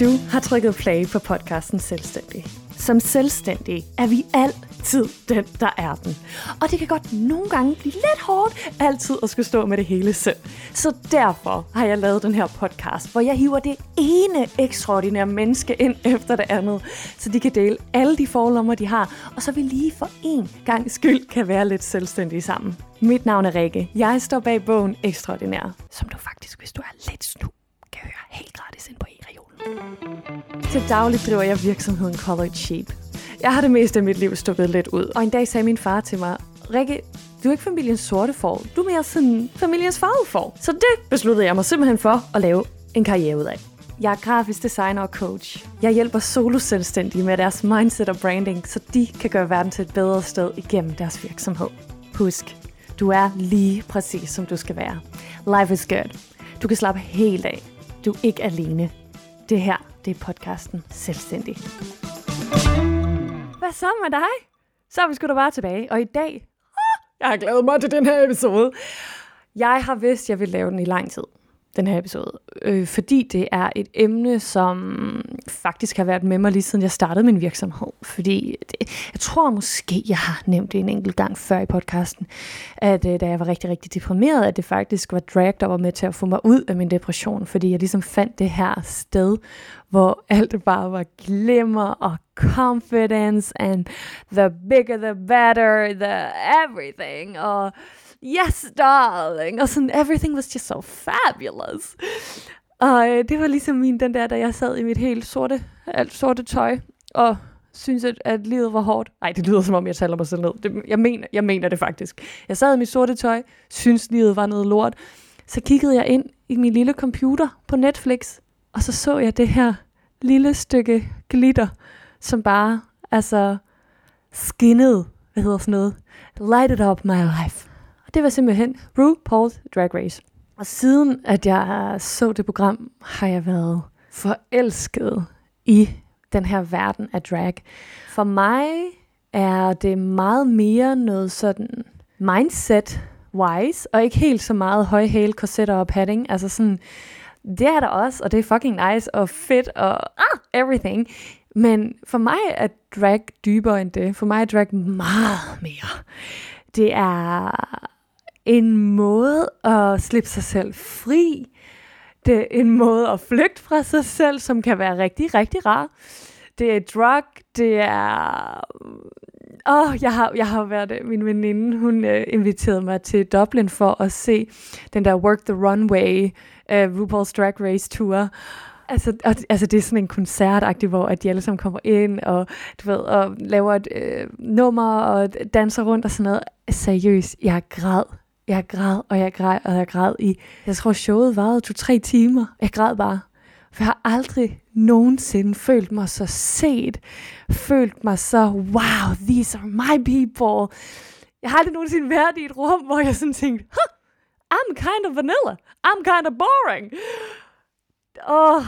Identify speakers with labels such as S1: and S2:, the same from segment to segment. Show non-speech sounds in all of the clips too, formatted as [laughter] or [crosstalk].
S1: Du har trykket play på podcasten Selvstændig. Som selvstændig er vi altid den, der er den. Og det kan godt nogle gange blive lidt hårdt altid at skulle stå med det hele selv. Så derfor har jeg lavet den her podcast, hvor jeg hiver det ene ekstraordinære menneske ind efter det andet, så de kan dele alle de forlommer, de har, og så vi lige for en gang skyld kan være lidt selvstændige sammen. Mit navn er Rikke. Jeg står bag bogen Ekstraordinær, som du faktisk, hvis du er lidt snu, kan høre helt gratis ind på e til daglig driver jeg virksomheden Colored Sheep. Jeg har det meste af mit liv stukket lidt ud, og en dag sagde min far til mig, Rikke, du er ikke familiens sorte får, du er mere sådan familiens farvede får. Så det besluttede jeg mig simpelthen for at lave en karriere ud af. Jeg er grafisk designer og coach. Jeg hjælper solo-selvstændige med deres mindset og branding, så de kan gøre verden til et bedre sted igennem deres virksomhed. Husk, du er lige præcis som du skal være. Life is good. Du kan slappe helt af. Du er ikke alene. Det her, det er podcasten Selvstændig. Hvad så med dig? Så er vi sgu da bare tilbage. Og i dag, ah, jeg har glædet mig til den her episode. Jeg har vidst, jeg vil lave den i lang tid den her episode, øh, fordi det er et emne, som faktisk har været med mig lige siden jeg startede min virksomhed. Fordi det, jeg tror måske, jeg har nævnt det en enkelt gang før i podcasten, at øh, da jeg var rigtig, rigtig deprimeret, at det faktisk var drag, der var med til at få mig ud af min depression, fordi jeg ligesom fandt det her sted, hvor alt bare var glimmer og confidence, and the bigger the better, the everything, og yes darling, og sådan, everything was just so fabulous. Og øh, det var ligesom min, den der, da jeg sad i mit helt sorte, alt sorte tøj, og synes at, at livet var hårdt. Nej, det lyder som om, jeg taler mig selv ned. Det, jeg, mener, jeg mener det faktisk. Jeg sad i mit sorte tøj, synes livet var noget lort. Så kiggede jeg ind i min lille computer på Netflix, og så så jeg det her lille stykke glitter, som bare, altså, skinnede, hvad hedder sådan noget, lighted up my life. Og det var simpelthen RuPaul's Drag Race. Og siden at jeg så det program, har jeg været forelsket i den her verden af drag. For mig er det meget mere noget sådan mindset wise, og ikke helt så meget højhæle, korsetter og padding. Altså sådan, det er der også, og det er fucking nice og fedt og ah, everything. Men for mig er drag dybere end det. For mig er drag meget mere. Det er en måde at slippe sig selv fri. Det er en måde at flygte fra sig selv, som kan være rigtig, rigtig rar. Det er drug, det er... Mm, åh, oh, jeg har, jeg har været... Min veninde, hun øh, inviterede mig til Dublin for at se den der Work the Runway, øh, RuPaul's Drag Race Tour. Altså, og, altså det er sådan en koncertagtig, hvor at de alle sammen kommer ind og, du ved, og laver et øh, nummer og danser rundt og sådan noget. Seriøst, jeg græd jeg græd, og jeg græd, og jeg græd i, jeg tror showet varede to-tre timer. Jeg græd bare. For jeg har aldrig nogensinde følt mig så set, følt mig så, wow, these are my people. Jeg har aldrig nogensinde været i et rum, hvor jeg sådan tænkte, huh, I'm kind of vanilla, I'm kind of boring. Åh, oh,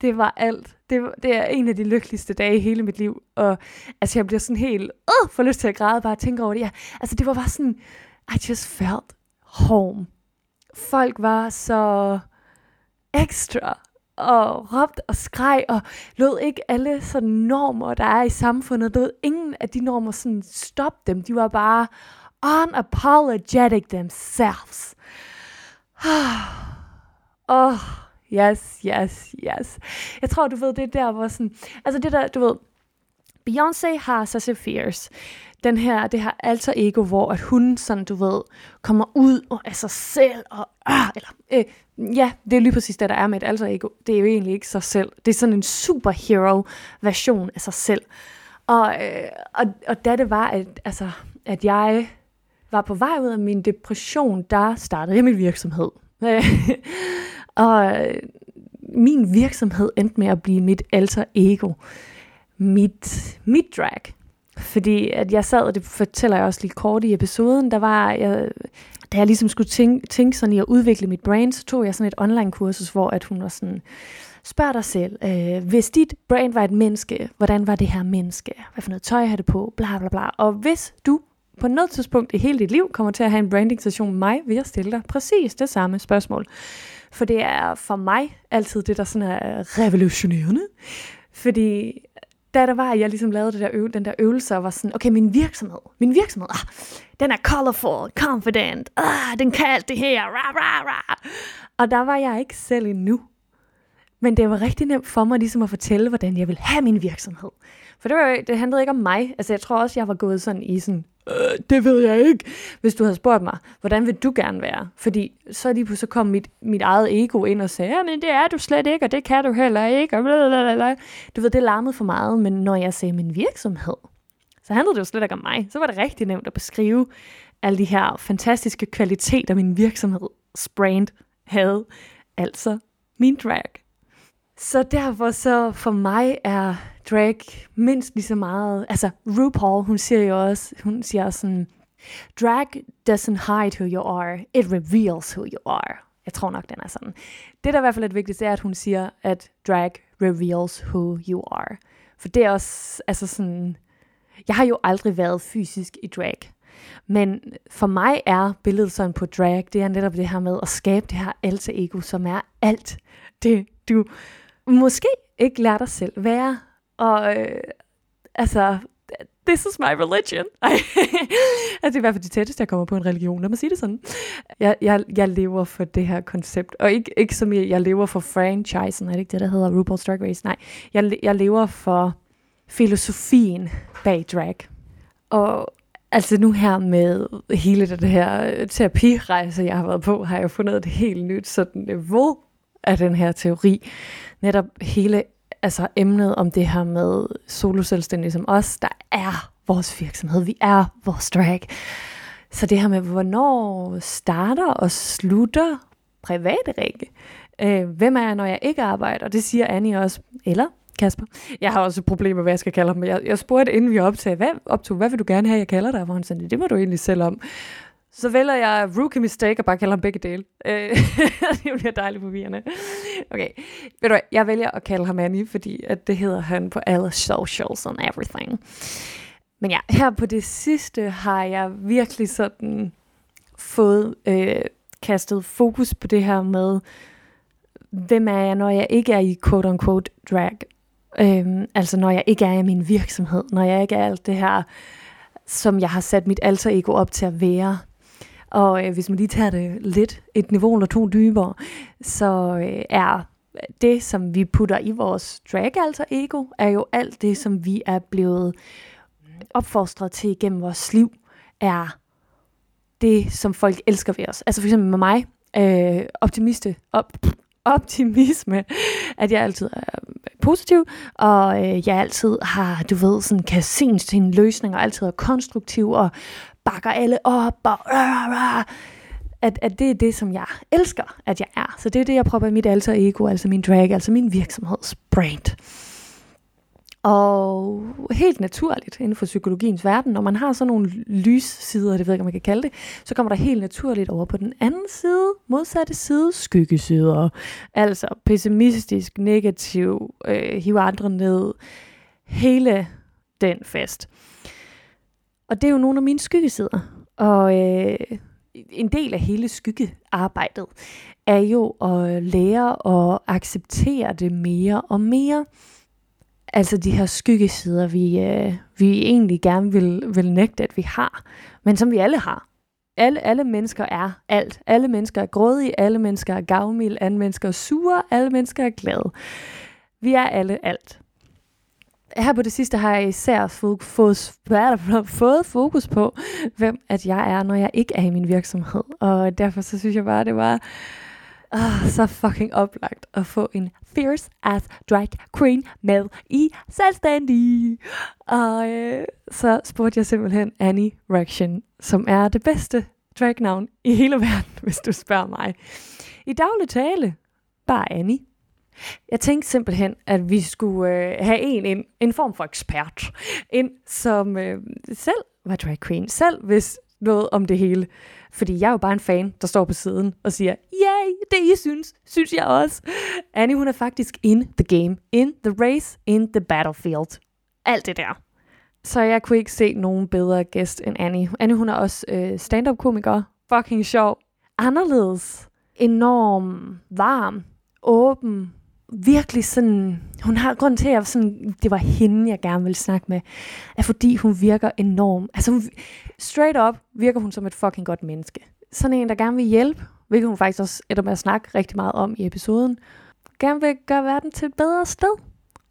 S1: det var alt. Det, det er en af de lykkeligste dage i hele mit liv. Og altså, jeg bliver sådan helt, uh, får lyst til at græde bare at tænke over det. Ja, altså, det var bare sådan, i just felt home. Folk var så ekstra og råbte og skreg og lod ikke alle sådan normer, der er i samfundet, lod ingen af de normer sådan stoppe dem. De var bare unapologetic themselves. [sighs] oh, yes, yes, yes. Jeg tror, du ved, det er der, hvor sådan... Altså det der, du ved... Beyoncé har Sasha Fierce den her, det her alter ego, hvor at hun sådan, du ved, kommer ud og af sig selv, og øh, eller, øh, ja, det er lige præcis det, der er med et alter ego. Det er jo egentlig ikke sig selv. Det er sådan en superhero version af sig selv. Og, øh, og, og da det var, at, altså, at jeg var på vej ud af min depression, der startede jeg min virksomhed. [laughs] og øh, min virksomhed endte med at blive mit alter ego. Mit, mit drag. Fordi at jeg sad, og det fortæller jeg også lige kort i episoden, der var, jeg, da jeg ligesom skulle tænke, tænke sådan i at udvikle mit brand, så tog jeg sådan et online kursus, hvor at hun var sådan, spørg dig selv, øh, hvis dit brand var et menneske, hvordan var det her menneske? Hvad for noget tøj har det på? Bla bla bla. Og hvis du på noget tidspunkt i hele dit liv kommer til at have en branding session med mig, vil jeg stille dig præcis det samme spørgsmål. For det er for mig altid det, der sådan er revolutionerende. Fordi da der var, at jeg ligesom lavede det der øve, den der øvelse, og var sådan, okay, min virksomhed, min virksomhed, ah, den er colorful, confident, ah, den kan alt det her, rah, rah, rah. Og der var jeg ikke selv endnu. Men det var rigtig nemt for mig ligesom at fortælle, hvordan jeg vil have min virksomhed. For det, var, det handlede ikke om mig. Altså, jeg tror også, jeg var gået sådan i sådan, øh, det ved jeg ikke, hvis du havde spurgt mig, hvordan vil du gerne være? Fordi så lige så kom mit, mit eget ego ind og sagde, ja, men det er du slet ikke, og det kan du heller ikke, og blablabla. Du ved, det larmede for meget, men når jeg sagde min virksomhed, så handlede det jo slet ikke om mig. Så var det rigtig nemt at beskrive alle de her fantastiske kvaliteter, min virksomhed, brand havde. Altså min drag. Så derfor så for mig er drag mindst lige så meget, altså RuPaul, hun siger jo også, hun siger sådan, drag doesn't hide who you are, it reveals who you are. Jeg tror nok, den er sådan. Det, der i hvert fald er vigtigt, er, at hun siger, at drag reveals who you are. For det er også, altså sådan, jeg har jo aldrig været fysisk i drag. Men for mig er billedet sådan på drag, det er netop det her med at skabe det her alter ego, som er alt det, du måske ikke lærer dig selv være. Og øh, altså, this is my religion. [laughs] altså, det er i hvert fald det tætteste, jeg kommer på en religion. Lad mig sige det sådan. Jeg, jeg, jeg lever for det her koncept. Og ikke, ikke som jeg, jeg lever for franchisen. Er det ikke det, der hedder RuPaul's Drag Race? Nej, jeg, jeg lever for filosofien bag drag. Og altså nu her med hele det her øh, terapirejse, jeg har været på, har jeg fundet et helt nyt sådan niveau af den her teori. Netop hele altså emnet om det her med soloselvstændige som os, der er vores virksomhed. Vi er vores drag. Så det her med, hvornår starter og slutter private række? Øh, hvem er jeg, når jeg ikke arbejder? Det siger Annie også. Eller Kasper. Jeg har også et problem med, hvad jeg skal kalde ham. Jeg, jeg spurgte, inden vi optog, hvad, optog, hvad vil du gerne have, jeg kalder dig? Hvor han sagde, det må du egentlig selv om. Så vælger jeg rookie mistake og bare kalder ham begge dele. Øh, [laughs] det bliver dejligt forvirrende. Okay, ved du hvad, jeg vælger at kalde ham Annie, fordi at det hedder han på alle socials and everything. Men ja, her på det sidste har jeg virkelig sådan fået øh, kastet fokus på det her med, hvem er jeg, når jeg ikke er i quote-unquote drag. Øhm, altså når jeg ikke er i min virksomhed, når jeg ikke er alt det her, som jeg har sat mit alter ego op til at være. Og øh, hvis man lige tager det lidt et niveau eller to dybere, så øh, er det, som vi putter i vores drag alter ego, er jo alt det, som vi er blevet opfostret til gennem vores liv, er det, som folk elsker ved os. Altså for eksempel med mig, øh, optimiste, op, optimisme, at jeg altid er positiv, og øh, jeg altid har, du ved, sådan kan se til en løsning, og altid er konstruktiv, og bakker alle op, og øh, øh, at, at det er det, som jeg elsker, at jeg er. Så det er det, jeg prøver i mit alter ego, altså min drag, altså min virksomhedsbrand. Og helt naturligt inden for psykologiens verden, når man har sådan nogle lyssider, det ved jeg ikke, om man kan kalde det, så kommer der helt naturligt over på den anden side, modsatte side, skyggesider. Altså pessimistisk, negativ, øh, hive andre ned. Hele den fest. Og det er jo nogle af mine skyggesider. Og øh, en del af hele skyggearbejdet er jo at lære at acceptere det mere og mere. Altså de her skyggesider, vi, øh, vi egentlig gerne vil, vil nægte, at vi har, men som vi alle har. Alle, alle mennesker er alt. Alle mennesker er grådige, alle mennesker er gavmilde, alle mennesker er sure, alle mennesker er glade. Vi er alle alt her på det sidste har jeg især fået, fået, fået fokus på, hvem at jeg er, når jeg ikke er i min virksomhed. Og derfor så synes jeg bare, det var oh, så fucking oplagt at få en fierce ass drag queen med i selvstændig. Og øh, så spurgte jeg simpelthen Annie Reaction, som er det bedste dragnavn i hele verden, [laughs] hvis du spørger mig. I daglig tale, bare Annie. Jeg tænkte simpelthen, at vi skulle øh, have en, en, en form for ekspert, en som øh, selv var drag queen, selv hvis noget om det hele. Fordi jeg er jo bare en fan, der står på siden og siger, yay, det I synes, synes jeg også. Annie, hun er faktisk in the game, in the race, in the battlefield. Alt det der. Så jeg kunne ikke se nogen bedre gæst end Annie. Annie, hun er også øh, stand-up-komiker. Fucking sjov. Anderledes Enorm varm, åben, virkelig sådan, hun har grund til, at sådan, det var hende, jeg gerne ville snakke med, er fordi hun virker enorm. Altså hun, straight up virker hun som et fucking godt menneske. Sådan en, der gerne vil hjælpe, hvilket hun faktisk også ender med at snakke rigtig meget om i episoden, gerne vil gøre verden til et bedre sted.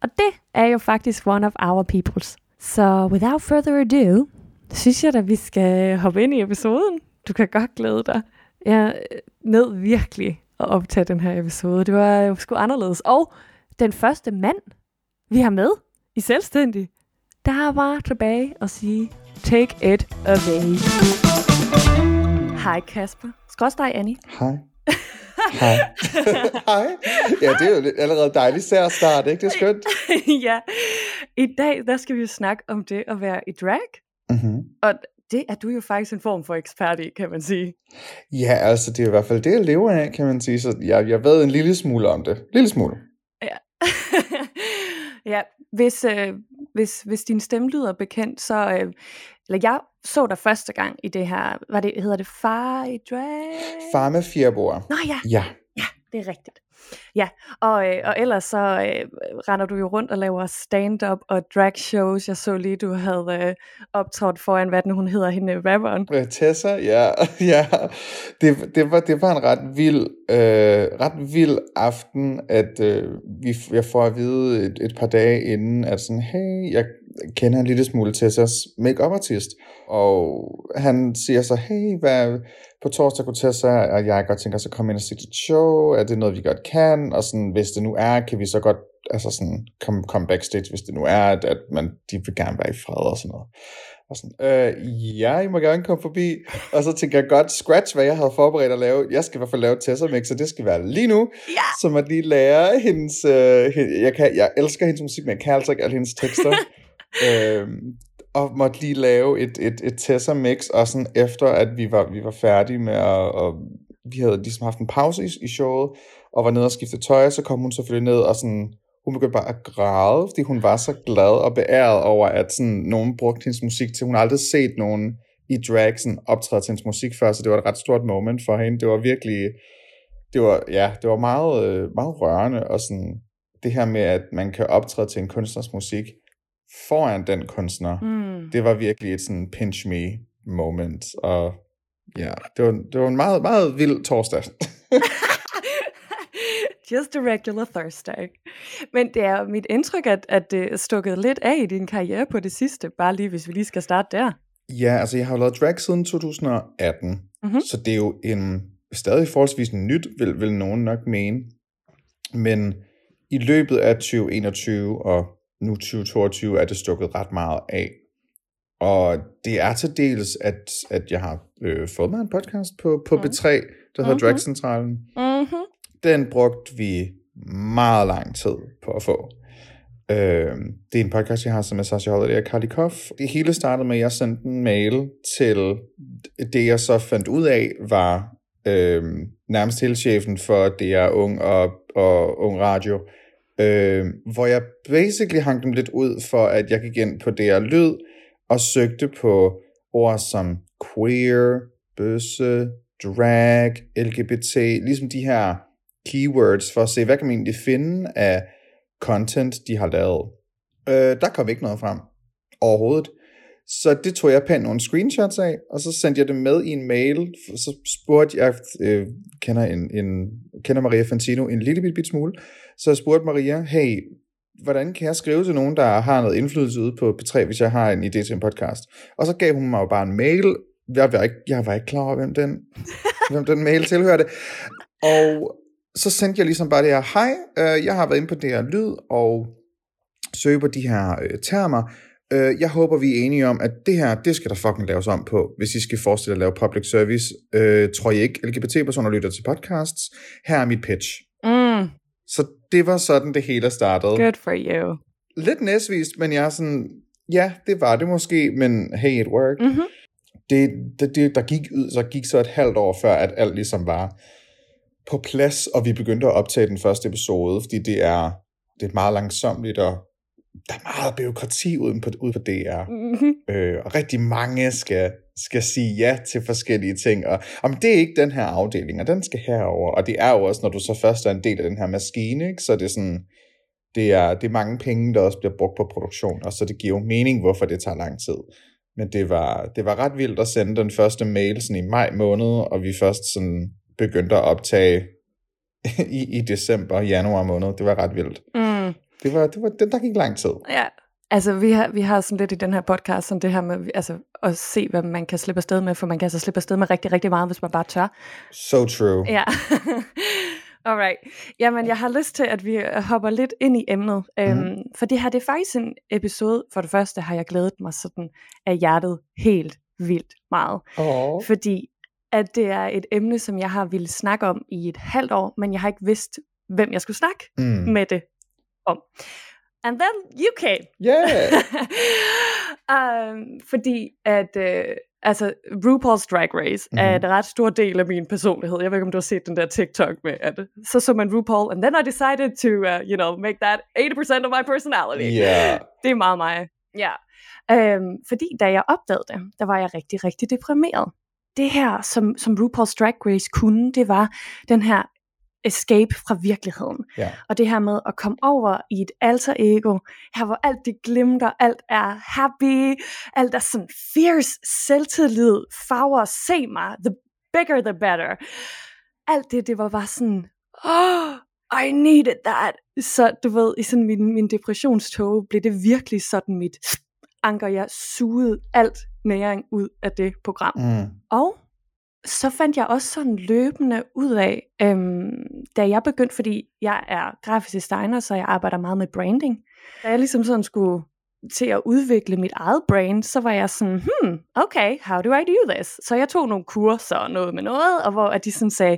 S1: Og det er jo faktisk one of our peoples. Så without further ado, synes jeg, at vi skal hoppe ind i episoden. Du kan godt glæde dig. Jeg øh, nød virkelig at optage den her episode. Det var jo sgu anderledes. Og den første mand, vi har med i Selvstændig, der er bare tilbage og sige, take it away. Hej Kasper. Skrås dig, Annie.
S2: Hej. Hej. [laughs] Hej. Ja, det er jo allerede dejligt sær start, ikke? Det er skønt. [laughs]
S1: ja. I dag, der skal vi jo snakke om det at være i drag.
S2: Mm-hmm.
S1: Og det er du jo faktisk en form for ekspert i, kan man sige.
S2: Ja, altså det er i hvert fald det, jeg lever af, kan man sige. Så jeg, jeg ved en lille smule om det. Lille smule.
S1: Ja. [laughs] ja, hvis, øh, hvis, hvis din stemme lyder bekendt, så... Øh, eller jeg så dig første gang i det her, hvad det, hedder det Far i Drag?
S2: Far med fjerboer.
S1: Nå ja,
S2: Ja.
S1: ja, det er rigtigt. Ja, og, øh, og ellers så øh, render du jo rundt og laver stand-up og drag shows. Jeg så lige, du havde øh, optrådt foran, hvad den hun hedder, hende øh, rapperen.
S2: Øh, Tessa, ja, [laughs] ja. Det, det, var, det var en ret vild, øh, ret vild aften, at øh, vi, jeg får at vide et, et par dage inden, at sådan, hey, jeg kender en lille smule Tessas make-up artist, og han siger så, hey, hvad, på torsdag kunne Tessa og jeg godt tænker at komme ind og se dit show, er det noget, vi godt kan, og sådan, hvis det nu er, kan vi så godt altså sådan, komme, komme backstage, hvis det nu er, at, at man, de vil gerne være i fred og sådan noget. Og sådan, øh, ja, I må gerne komme forbi. Og så tænker jeg godt, scratch, hvad jeg havde forberedt at lave. Jeg skal i hvert fald lave Tessa Mix, så det skal være lige nu.
S1: Ja.
S2: Så man lige lære hendes... Øh, hende, jeg, kan, jeg elsker hendes musik, men jeg kan altså ikke alle hendes tekster. [laughs] øhm, og måtte lige lave et, et, et Tessa Mix, og sådan efter, at vi var, vi var færdige med at... Og vi havde ligesom haft en pause i, i showet, og var nede og skifte tøj, så kom hun selvfølgelig ned og sådan hun begyndte bare at græde, fordi hun var så glad og beæret over, at sådan, nogen brugte hendes musik til. Hun har aldrig set nogen i drag sådan, optræde til hendes musik før, så det var et ret stort moment for hende. Det var virkelig, det var, ja, det var meget, øh, meget rørende, og sådan, det her med, at man kan optræde til en kunstners musik foran den kunstner,
S1: Mm.
S2: det var virkelig et sådan pinch me moment, og ja, det var, det var en meget, meget vild torsdag. [laughs]
S1: Just a regular Thursday. Men det er mit indtryk, at, at det er stukket lidt af i din karriere på det sidste, bare lige hvis vi lige skal starte der.
S2: Ja, altså jeg har jo lavet drag siden 2018,
S1: Mhm.
S2: så det er jo en stadig forholdsvis nyt, vil, vil nogen nok mene. Men i løbet af 2021 og nu 2022 er det stukket ret meget af. Og det er til dels, at, at jeg har øh, fået mig en podcast på, på
S1: Mhm.
S2: B3, der hedder
S1: Mhm.
S2: Dragcentralen.
S1: Mm-hmm.
S2: Den brugte vi meget lang tid på at få. Øh, det er en podcast, jeg har sammen med Sasha Holiday og Carly Koff. Det hele startede med, at jeg sendte en mail til det, jeg så fandt ud af, var øh, nærmest hele chefen for DR Ung og, og Ung Radio, øh, hvor jeg basically hang dem lidt ud for, at jeg gik ind på DR Lyd og søgte på ord som queer, bøsse, drag, LGBT, ligesom de her keywords, for at se, hvad kan man egentlig finde af content, de har lavet. Øh, der kom ikke noget frem overhovedet. Så det tog jeg pænt nogle screenshots af, og så sendte jeg det med i en mail. Så spurgte jeg, øh, kender, en, en, kender Maria Fantino en lille bit, bit smule, så jeg spurgte Maria, hey, hvordan kan jeg skrive til nogen, der har noget indflydelse ude på P3, hvis jeg har en idé til en podcast? Og så gav hun mig jo bare en mail. Jeg var ikke, jeg var ikke klar over, hvem den, [laughs] hvem den mail tilhørte. Og så sendte jeg ligesom bare det her, hej, øh, jeg har været inde på det her lyd, og søge på de her øh, termer. Øh, jeg håber, vi er enige om, at det her, det skal der fucking laves om på, hvis I skal forestille at lave public service. Øh, tror I ikke, LGBT-personer lytter til podcasts? Her er mit pitch. Så det var sådan, det hele startede.
S1: Good for you.
S2: Lidt næsvist, men jeg er sådan, ja, det var det måske, men hey, it worked.
S1: Mm-hmm.
S2: Det, det, det, der gik, ud- så gik så et halvt år før, at alt ligesom var på plads, og vi begyndte at optage den første episode, fordi det er, det er et meget langsomt og der er meget byråkrati uden på, ude på DR,
S1: Mm-hmm.
S2: øh, og rigtig mange skal, skal sige ja til forskellige ting, og om det er ikke den her afdeling, og den skal herover, og det er jo også, når du så først er en del af den her maskine, ikke, så er det sådan, det er, det er mange penge, der også bliver brugt på produktion, og så det giver jo mening, hvorfor det tager lang tid. Men det var, det var ret vildt at sende den første mail sådan i maj måned, og vi først sådan begyndte at optage [laughs] i, i december, januar måned. Det var ret vildt.
S1: Mm.
S2: Det var, det var, det, der gik lang tid.
S1: Ja, altså vi har, vi har sådan lidt i den her podcast, sådan det her med altså, at se, hvad man kan slippe afsted med, for man kan altså slippe afsted med rigtig, rigtig meget, hvis man bare tør.
S2: So true.
S1: Ja. [laughs] Alright. Jamen, jeg har lyst til, at vi øh, hopper lidt ind i emnet. Mm. Øhm, for det her, det er faktisk en episode, for det første har jeg glædet mig sådan af hjertet helt vildt meget.
S2: Oh.
S1: Fordi at det er et emne, som jeg har ville snakke om i et halvt år, men jeg har ikke vidst, hvem jeg skulle snakke
S2: Mm.
S1: med det om. And then you came.
S2: Yeah. [laughs]
S1: um, fordi at, øh, altså RuPaul's Drag Race mm-hmm. er
S2: Mhm.
S1: en ret stor del af min personlighed. Jeg ved ikke, om du har set den der TikTok med, at så så man RuPaul, and then I decided to, uh, you know, make that 80% of my personality.
S2: Ja.
S1: Det er meget mig. Ja. Øhm, fordi da jeg opdagede det, der var jeg rigtig, rigtig deprimeret. Det her, som, som RuPaul's Drag Race kunne, det var den her escape fra virkeligheden.
S2: Ja.
S1: Og det her med at komme over i et alter ego, her hvor alt det glimter, alt er happy, alt er sådan fierce, selvtillid, farver, se mig, the bigger the better. Alt det, det var bare sådan, oh, I needed that. Så du ved, i sådan min, min depressionstog blev det virkelig sådan mit anker. Jeg sugede alt næring ud af det program.
S2: Mm.
S1: Og så fandt jeg også sådan løbende ud af, øhm, da jeg begyndte, fordi jeg er grafisk designer, så jeg arbejder meget med branding. Da jeg ligesom sådan skulle til at udvikle mit eget brand, så var jeg sådan, hmm, okay, how do I do this? Så jeg tog nogle kurser og noget med noget, og hvor at de sådan sagde,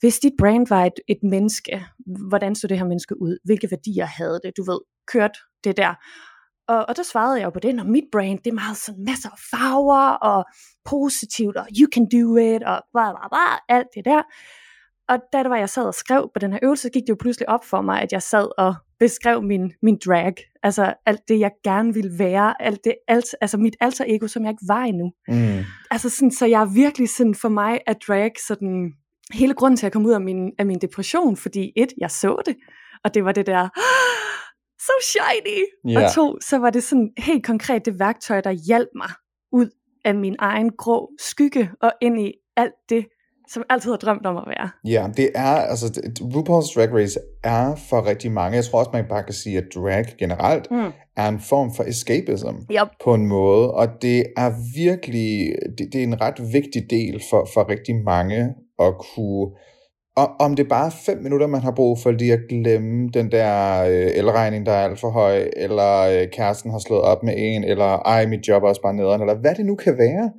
S1: hvis dit brand var et, et menneske, hvordan så det her menneske ud? Hvilke værdier havde det? Du ved, kørt det der. Og, og der svarede jeg jo på det, når mit brand, det er meget sådan masser af farver, og positivt, og you can do it, og bla bla bla, alt det der. Og da det var, jeg sad og skrev på den her øvelse, gik det jo pludselig op for mig, at jeg sad og beskrev min, min drag. Altså alt det, jeg gerne ville være, alt det, alt, altså mit alter ego, som jeg ikke var endnu.
S2: Mm.
S1: Altså sådan, så jeg er virkelig sådan, for mig er drag sådan, hele grunden til at komme ud af min, af min depression, fordi et, jeg så det, og det var det der, so shiny,
S2: Ja.
S1: og to, så var det sådan helt konkret det værktøj, der hjalp mig ud af min egen grå skygge, og ind i alt det, som altid har drømt om at være.
S2: Ja, det er, altså, RuPaul's Drag Race er for rigtig mange, jeg tror også, man bare kan sige, at drag generelt
S1: Mm.
S2: er en form for escapism
S1: Yep.
S2: på en måde, og det er virkelig, det, det er en ret vigtig del for, for rigtig mange at kunne, og, om det bare er fem minutter, man har brug for lige at glemme den der øh, elregning, der er alt for høj, eller øh, kæresten har slået op med en, eller ej, mit job er også bare nederen, eller hvad det nu kan være.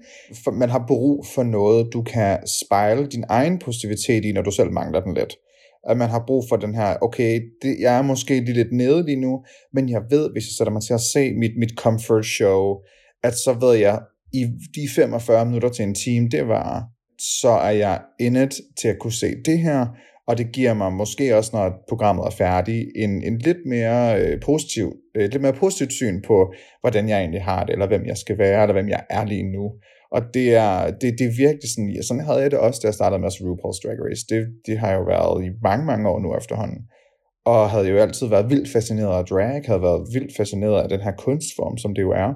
S2: For man har brug for noget, du kan spejle din egen positivitet i, når du selv mangler den lidt. At man har brug for den her, okay, det, jeg er måske lige lidt nede lige nu, men jeg ved, hvis jeg sætter mig til at se mit, mit comfort show, at så ved jeg, i de 45 minutter til en time, det var, så er jeg indet til at kunne se det her, og det giver mig måske også, når programmet er færdigt, en, en lidt mere øh, positiv, øh, lidt mere positivt syn på, hvordan jeg egentlig har det, eller hvem jeg skal være, eller hvem jeg er lige nu. Og det er, det, det er virkelig sådan, ja, sådan havde jeg det også, da jeg startede med RuPaul's Drag Race. Det, det har jo været i mange, mange år nu efterhånden. Og havde jo altid været vildt fascineret af drag, havde været vildt fascineret af den her kunstform, som det jo er.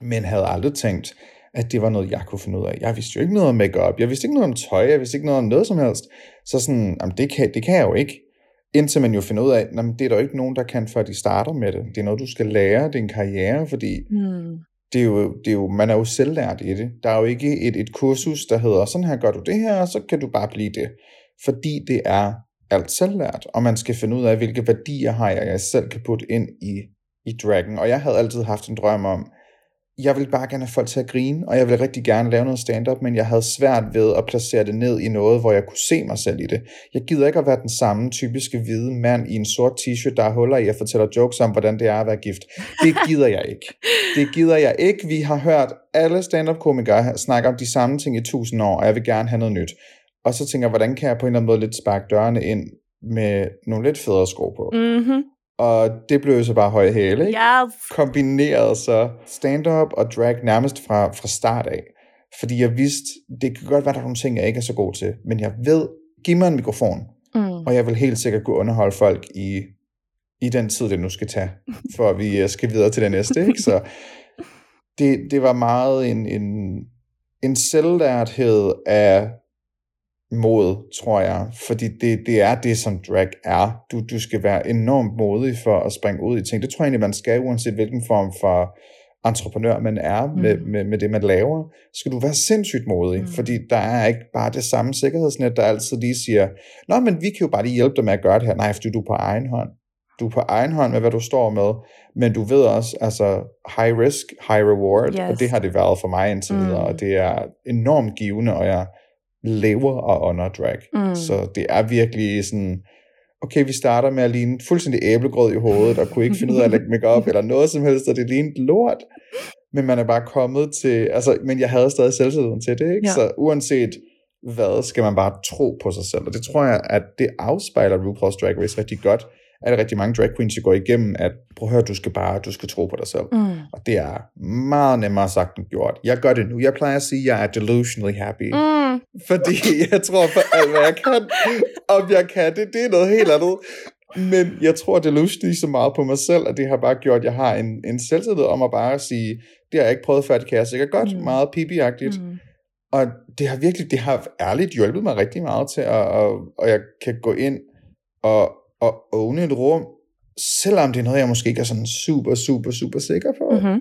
S2: Men havde aldrig tænkt, at det var noget, jeg kunne finde ud af. Jeg vidste jo ikke noget om makeup, jeg vidste ikke noget om tøj, jeg vidste ikke noget om noget som helst. Så sådan, jamen det, kan, det kan jeg jo ikke. Indtil man jo finder ud af, at det er der jo ikke nogen, der kan, før de starter med det. Det er noget, du skal lære, det er en karriere, fordi
S1: Mm.
S2: det er jo, det er jo, man er jo selvlært i det. Der er jo ikke et, et kursus, der hedder, sådan her gør du det her, og så kan du bare blive det. Fordi det er alt selvlært, og man skal finde ud af, hvilke værdier har jeg, jeg selv kan putte ind i, i Dragon. Og jeg havde altid haft en drøm om, jeg ville bare gerne have folk til at grine, og jeg ville rigtig gerne lave noget stand-up, men jeg havde svært ved at placere det ned i noget, hvor jeg kunne se mig selv i det. Jeg gider ikke at være den samme typiske hvide mand i en sort t-shirt, der har huller i og fortæller jokes om, hvordan det er at være gift. Det gider jeg ikke. Det gider jeg ikke. Vi har hørt alle stand-up-komikere snakke om de samme ting i tusind år, og jeg vil gerne have noget nyt. Og så tænker jeg, hvordan kan jeg på en eller anden måde lidt sparke dørene ind med nogle lidt federe sko på?
S1: Mm-hmm.
S2: Og det blev jo så bare høje hæle, ikke?
S1: Yes.
S2: Kombineret så stand-up og drag nærmest fra, fra start af. Fordi jeg vidste, det kan godt være, der er nogle ting, jeg ikke er så god til, men jeg ved, giv mig en mikrofon,
S1: Mm.
S2: og jeg vil helt sikkert kunne underholde folk i, i den tid, det nu skal tage, for at vi øh, skal videre til det næste. Ikke? Så det, det var meget en, en, en selvlærthed af mod, tror jeg. Fordi det, det er det, som drag er. Du, du skal være enormt modig for at springe ud i ting. Det tror jeg egentlig, man skal, uanset hvilken form for entreprenør man er med,
S1: Mm.
S2: med, med det, man laver. Så skal du være sindssygt modig,
S1: Mm.
S2: fordi der er ikke bare det samme sikkerhedsnet, der altid lige siger, Nå, men vi kan jo bare lige hjælpe dig med at gøre det her. Nej, fordi du er på egen hånd. Du er på egen hånd med, hvad du står med, men du ved også, altså, high risk, high reward,
S1: Yes.
S2: og det har det været for mig indtil
S1: Mm.
S2: videre, og det er enormt givende, og jeg lever og under drag.
S1: Mm.
S2: Så det er virkelig sådan, okay, vi starter med at ligne fuldstændig æblegrød i hovedet, og kunne ikke finde ud af at lægge makeup [laughs] eller noget som helst, og det lignede lort. Men man er bare kommet til, altså, men jeg havde stadig selvtilliden til det, ikke?
S1: Ja.
S2: Så uanset hvad, skal man bare tro på sig selv. Og det tror jeg, at det afspejler RuPaul's Drag Race rigtig godt. Er der rigtig mange drag queens, der går igennem, at prøv at høre, du skal bare, du skal tro på dig selv.
S1: Mm.
S2: Og det er meget nemmere sagt end gjort. Jeg gør det nu. Jeg plejer at sige, at jeg er delusionally happy.
S1: Mm.
S2: Fordi jeg tror for alt, hvad jeg kan. Om jeg kan det, det er noget helt andet. Men jeg tror delusionally så meget på mig selv, at det har bare gjort, at jeg har en, en selvtillid om at bare sige, det har jeg ikke prøvet før, det kan jeg sikkert godt.
S1: Mm.
S2: Meget pipi-agtigt.
S1: Mm.
S2: Og det har virkelig, det har ærligt hjulpet mig rigtig meget til, at, og, og jeg kan gå ind og, og own et rum, selvom det er noget, jeg måske ikke er sådan super, super, super sikker på
S1: Mm-hmm.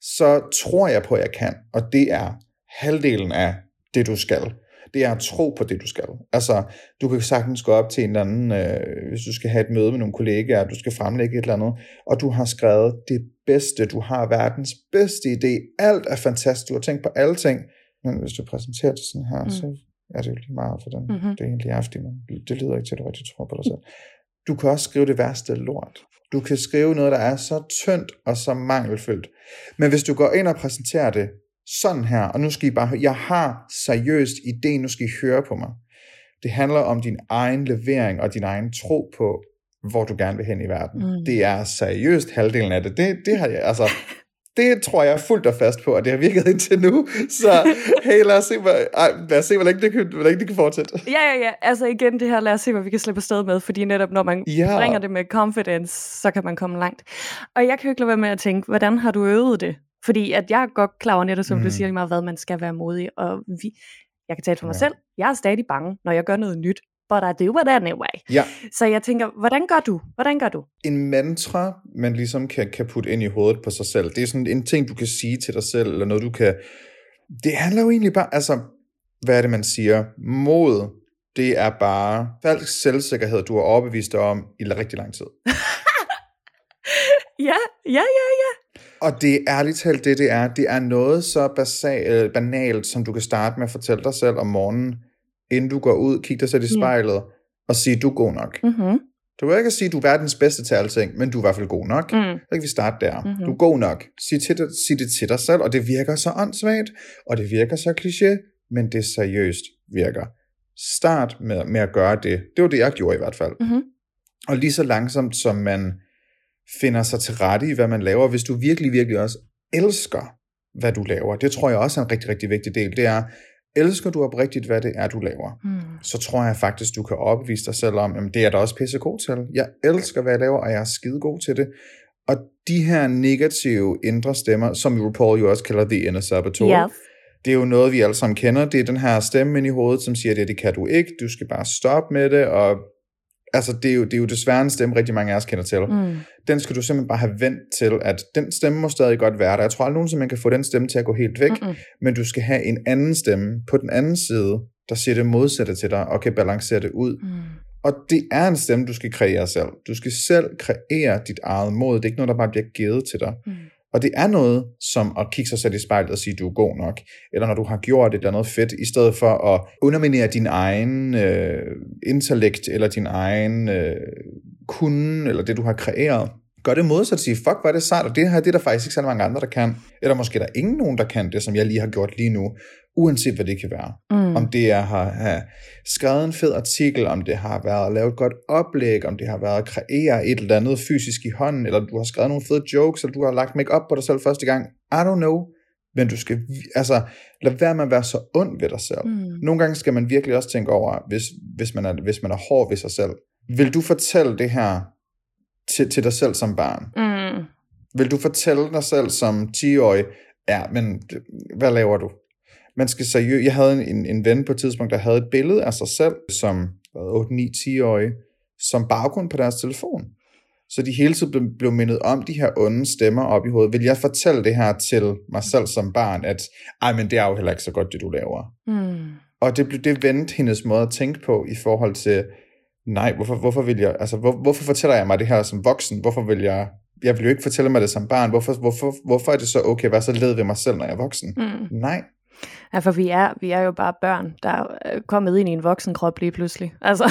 S2: så tror jeg på, at jeg kan. Og det er halvdelen af det, du skal. Det er at tro på det, du skal. Altså, du kan sagtens gå op til en eller anden, øh, hvis du skal have et møde med nogle kollegaer, du skal fremlægge et eller andet, og du har skrevet det bedste, du har verdens bedste idé. Alt er fantastisk, du har tænkt på alle ting. Men hvis du præsenterer det sådan her,
S1: Mm.
S2: så er det jo lige meget for den.
S1: Mhm.
S2: Mm-hmm. Det er egentlig fordi man, det lyder ikke til, at du rigtig tror på dig selv. Du kan også skrive det værste lort. Du kan skrive noget, der er så tyndt og så mangelfyldt. Men hvis du går ind og præsenterer det sådan her, og nu skal I bare høre, jeg har seriøst idé, nu skal I høre på mig. Det handler om din egen levering og din egen tro på, hvor du gerne vil hen i verden.
S1: Mm.
S2: Det er seriøst halvdelen af det. Det, det har jeg, altså, det tror jeg fuldt og fast på, og det har virket [laughs] indtil nu. Så hey, lad os se, hvor, ej, lad os se hvor, længe det kan, hvor længe det kan fortsætte.
S1: Ja, ja, ja. Altså igen, det her, lad os se, hvad vi kan slippe afsted med, fordi netop når man
S2: Ja.
S1: bringer det med confidence, så kan man komme langt. Og jeg kan jo ikke lade være med at tænke, hvordan har du øvet det? Fordi at jeg er godt klar over netop, som mm. du siger lige meget, hvad man skal være modig. Og vi, jeg kan tale for mig
S2: Ja.
S1: selv. Jeg er stadig bange, når jeg gør noget nyt. But I do it anyway.
S2: Ja,
S1: Så jeg tænker, hvordan gør du? Hvordan gør du?
S2: en mantra, man ligesom kan, kan putte ind i hovedet på sig selv. Det er sådan en ting, du kan sige til dig selv, eller noget, du kan... Det handler jo egentlig bare... Altså, hvad er det, man siger? Mod, det er bare falsk selvsikkerhed, du har overbevist dig om i rigtig lang tid. [laughs]
S1: Ja, ja, ja, ja.
S2: Og det er ærligt talt det, det er. Det er noget så basal, banalt, som du kan starte med at fortælle dig selv om morgenen, inden du går ud, kig dig selv i spejlet, og sige, du er god nok.
S1: Mm-hmm.
S2: Du vil ikke sige, du er verdens bedste til alting, men du er i hvert fald god nok.
S1: Mm.
S2: Så kan vi starte der.
S1: Mhm.
S2: Mm-hmm. Du er god nok. Sig, til dig, sig det til dig selv, og det virker så åndssvagt, og det virker så kliché, men det seriøst virker. Start med, med at gøre det. Det var det, jeg gjorde i hvert fald.
S1: Mhm.
S2: Og lige så langsomt, som man finder sig til rette i, hvad man laver, hvis du virkelig, virkelig også elsker, hvad du laver, det tror jeg også er en rigtig, rigtig vigtig del, det er, elsker du oprigtigt, hvad det er, du laver,
S1: Mm.
S2: så tror jeg faktisk, du kan overbevise dig selv om, at det er da også pisse god til. Jeg elsker, hvad jeg laver, og jeg er skide god til det. Og de her negative indre stemmer, som RuPaul jo også kalder The Inner Saboteur,
S1: Yes.
S2: det er jo noget, vi alle sammen kender. Det er den her stemme ind i hovedet, som siger, at det kan du ikke, du skal bare stoppe med det, og altså, det er jo, det er jo desværre en stemme, rigtig mange af os kender til.
S1: Mm.
S2: Den skal du simpelthen bare have vendt til, at den stemme må stadig godt være der. Jeg tror aldrig nogensinde, man kan få den stemme til at gå helt væk,
S1: Mm-mm.
S2: men du skal have en anden stemme på den anden side, der siger det modsatte til dig, og kan balancere det ud.
S1: Mm.
S2: Og det er en stemme, du skal kreere selv. Du skal selv kreere dit eget mod. Det er ikke noget, der bare bliver givet til dig.
S1: Mm.
S2: Og det er noget, som at kigge sig selv i spejlet og sige, du er god nok. Eller når du har gjort et eller andet fedt, i stedet for at underminere din egen øh, intellekt, eller din egen øh, kunde, eller det, du har kreeret gør det modsat, sige, fuck, hvor er det sejt, og det her, det er der faktisk ikke så mange andre, der kan. Eller måske der er ingen nogen, der kan det, som jeg lige har gjort lige nu, uanset hvad det kan være. Mm. Om det er at have, skrevet en fed artikel, om det har været at lave et godt oplæg, om det har været at kreere et eller andet fysisk i hånden, eller du har skrevet nogle fede jokes, eller du har lagt make op på dig selv første gang. I don't know. Men du skal, altså, lad være med at være så ond ved dig selv. Mm. Nogle gange skal man virkelig også tænke over, hvis, hvis, man er, hvis man er hård ved sig selv. Vil du fortælle det her til, til dig selv som barn? Mm. Vil du fortælle dig selv som 10-årig, ja, men hvad laver du? Man skal seriøst, jeg havde en, en ven på et tidspunkt, der havde et billede af sig selv som 8-9-10-årig, som baggrund på deres telefon. Så de hele tiden blev, blev mindet om de her onde stemmer op i hovedet. Vil jeg fortælle det her til mig selv som barn, at ej, men det er jo heller ikke så godt, det du laver. Mm. Og det, blev det vendte hendes måde at tænke på i forhold til, nej, hvorfor, hvorfor vil jeg, altså, hvor, hvorfor fortæller jeg mig det her som voksen? Hvorfor vil jeg, jeg vil jo ikke fortælle mig det som barn. Hvorfor, hvorfor, hvorfor er det så okay at være så led ved mig selv, når jeg er voksen? Mm. Nej.
S1: Ja, for vi er, vi er jo bare børn, der er kommet ind i en voksen krop lige pludselig. Altså.